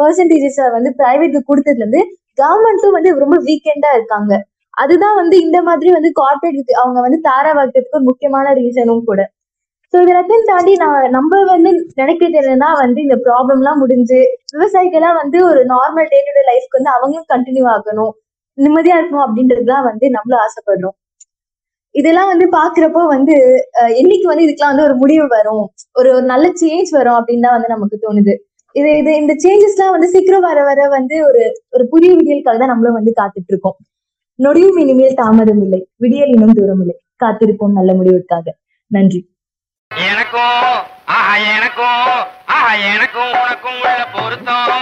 பர்சன்டேஜஸ் வந்து பிரைவேட்க்கு கொடுத்ததுல இருந்து கவர்மெண்ட்டும் வந்து ரொம்ப வீக்கெண்டா இருக்காங்க. அதுதான் வந்து இந்த மாதிரி வந்து கார்பரேட் அவங்க வந்து தாரா வைக்கிறதுக்கு ஒரு முக்கியமான ரீசனும் கூட. ஸோ இது தாண்டி நான் நம்ம வந்து நினைக்கிறது என்னன்னா வந்து இந்த ப்ராப்ளம்லாம் முடிஞ்சு விவசாயிகள்லாம் வந்து ஒரு நார்மல் டே டு டே லைஃப்க்கு வந்து அவங்களும் கண்டினியூ ஆகணும் நிம்மதியா இருக்கணும் அப்படின்றதுலாம் வந்து நம்மளும் ஆசைப்படுறோம். இதெல்லாம் வந்து பாக்குறப்போ வந்து அஹ், என்னைக்கு வந்து இதுக்கெல்லாம் வந்து ஒரு முடிவு வரும் ஒரு ஒரு நல்ல சேஞ்ச் வரும் அப்படின்னு தான் வந்து நமக்கு தோணுது. இது இது இந்த சேஞ்சஸ் எல்லாம் வந்து சீக்கிரம் வர வர வந்து ஒரு ஒரு புதிய விடியலுக்காக தான் நம்மளும் வந்து காத்துட்டு இருக்கோம் நொடியும் இனிமேல் தாமதம் இல்லை விடியல் இன்னும் தூரம் இல்லை காத்திருப்போம் நல்ல முடிவுக்காக. நன்றி. எனக்கும் ஆஹா எனக்கும் ஆஹா எனக்கும் உனக்கும் உள்ள பொருத்தம்.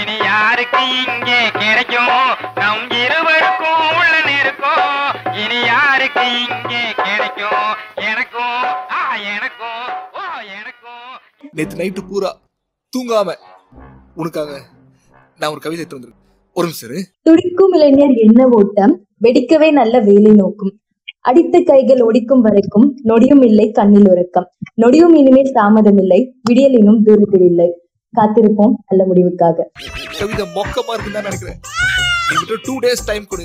இனி யாருக்கு இங்கே கிடைக்கும்? நம் இருவருக்கும் உள்ள நெருக்கம். இனி யாருக்கு இங்கே கிடைக்கும்? எனக்கும் ஆஹா எனக்கும் ஓ எனக்கும். நேத்து நைட்டு பூரா தூங்காம உனக்காக நான் ஒரு கவிதை எடுத்து வந்திருக்கேன். ஒரு நிமிஷம் இரு. துடிக்கும் இளைஞர் என்ன ஓட்டம்? வெடிக்கவே நல்ல வேலை நோக்கும். அடித்த கைகள் ஒடிக்கும் வரைக்கும் நொடியும் இல்லை கண்ணில் உறக்கம். நொடியும் இனிமேல் தாமதம் இல்லை விடியல் இன்னும் தூரத்தில் இல்லை. காத்திருப்போம் நல்ல முடிவுக்காக. கவிதை மொக்கமா இருக்குன்னு நினைக்கிறேன். டூ டேஸ் டைம் கொடு.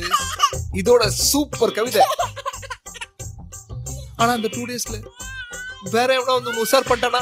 இதோட சூப்பர் கவிதை. ஆனா அந்த டூ டேஸ்ல வேற எவ்வளவு வந்து உசார் பண்ணிட்டானா?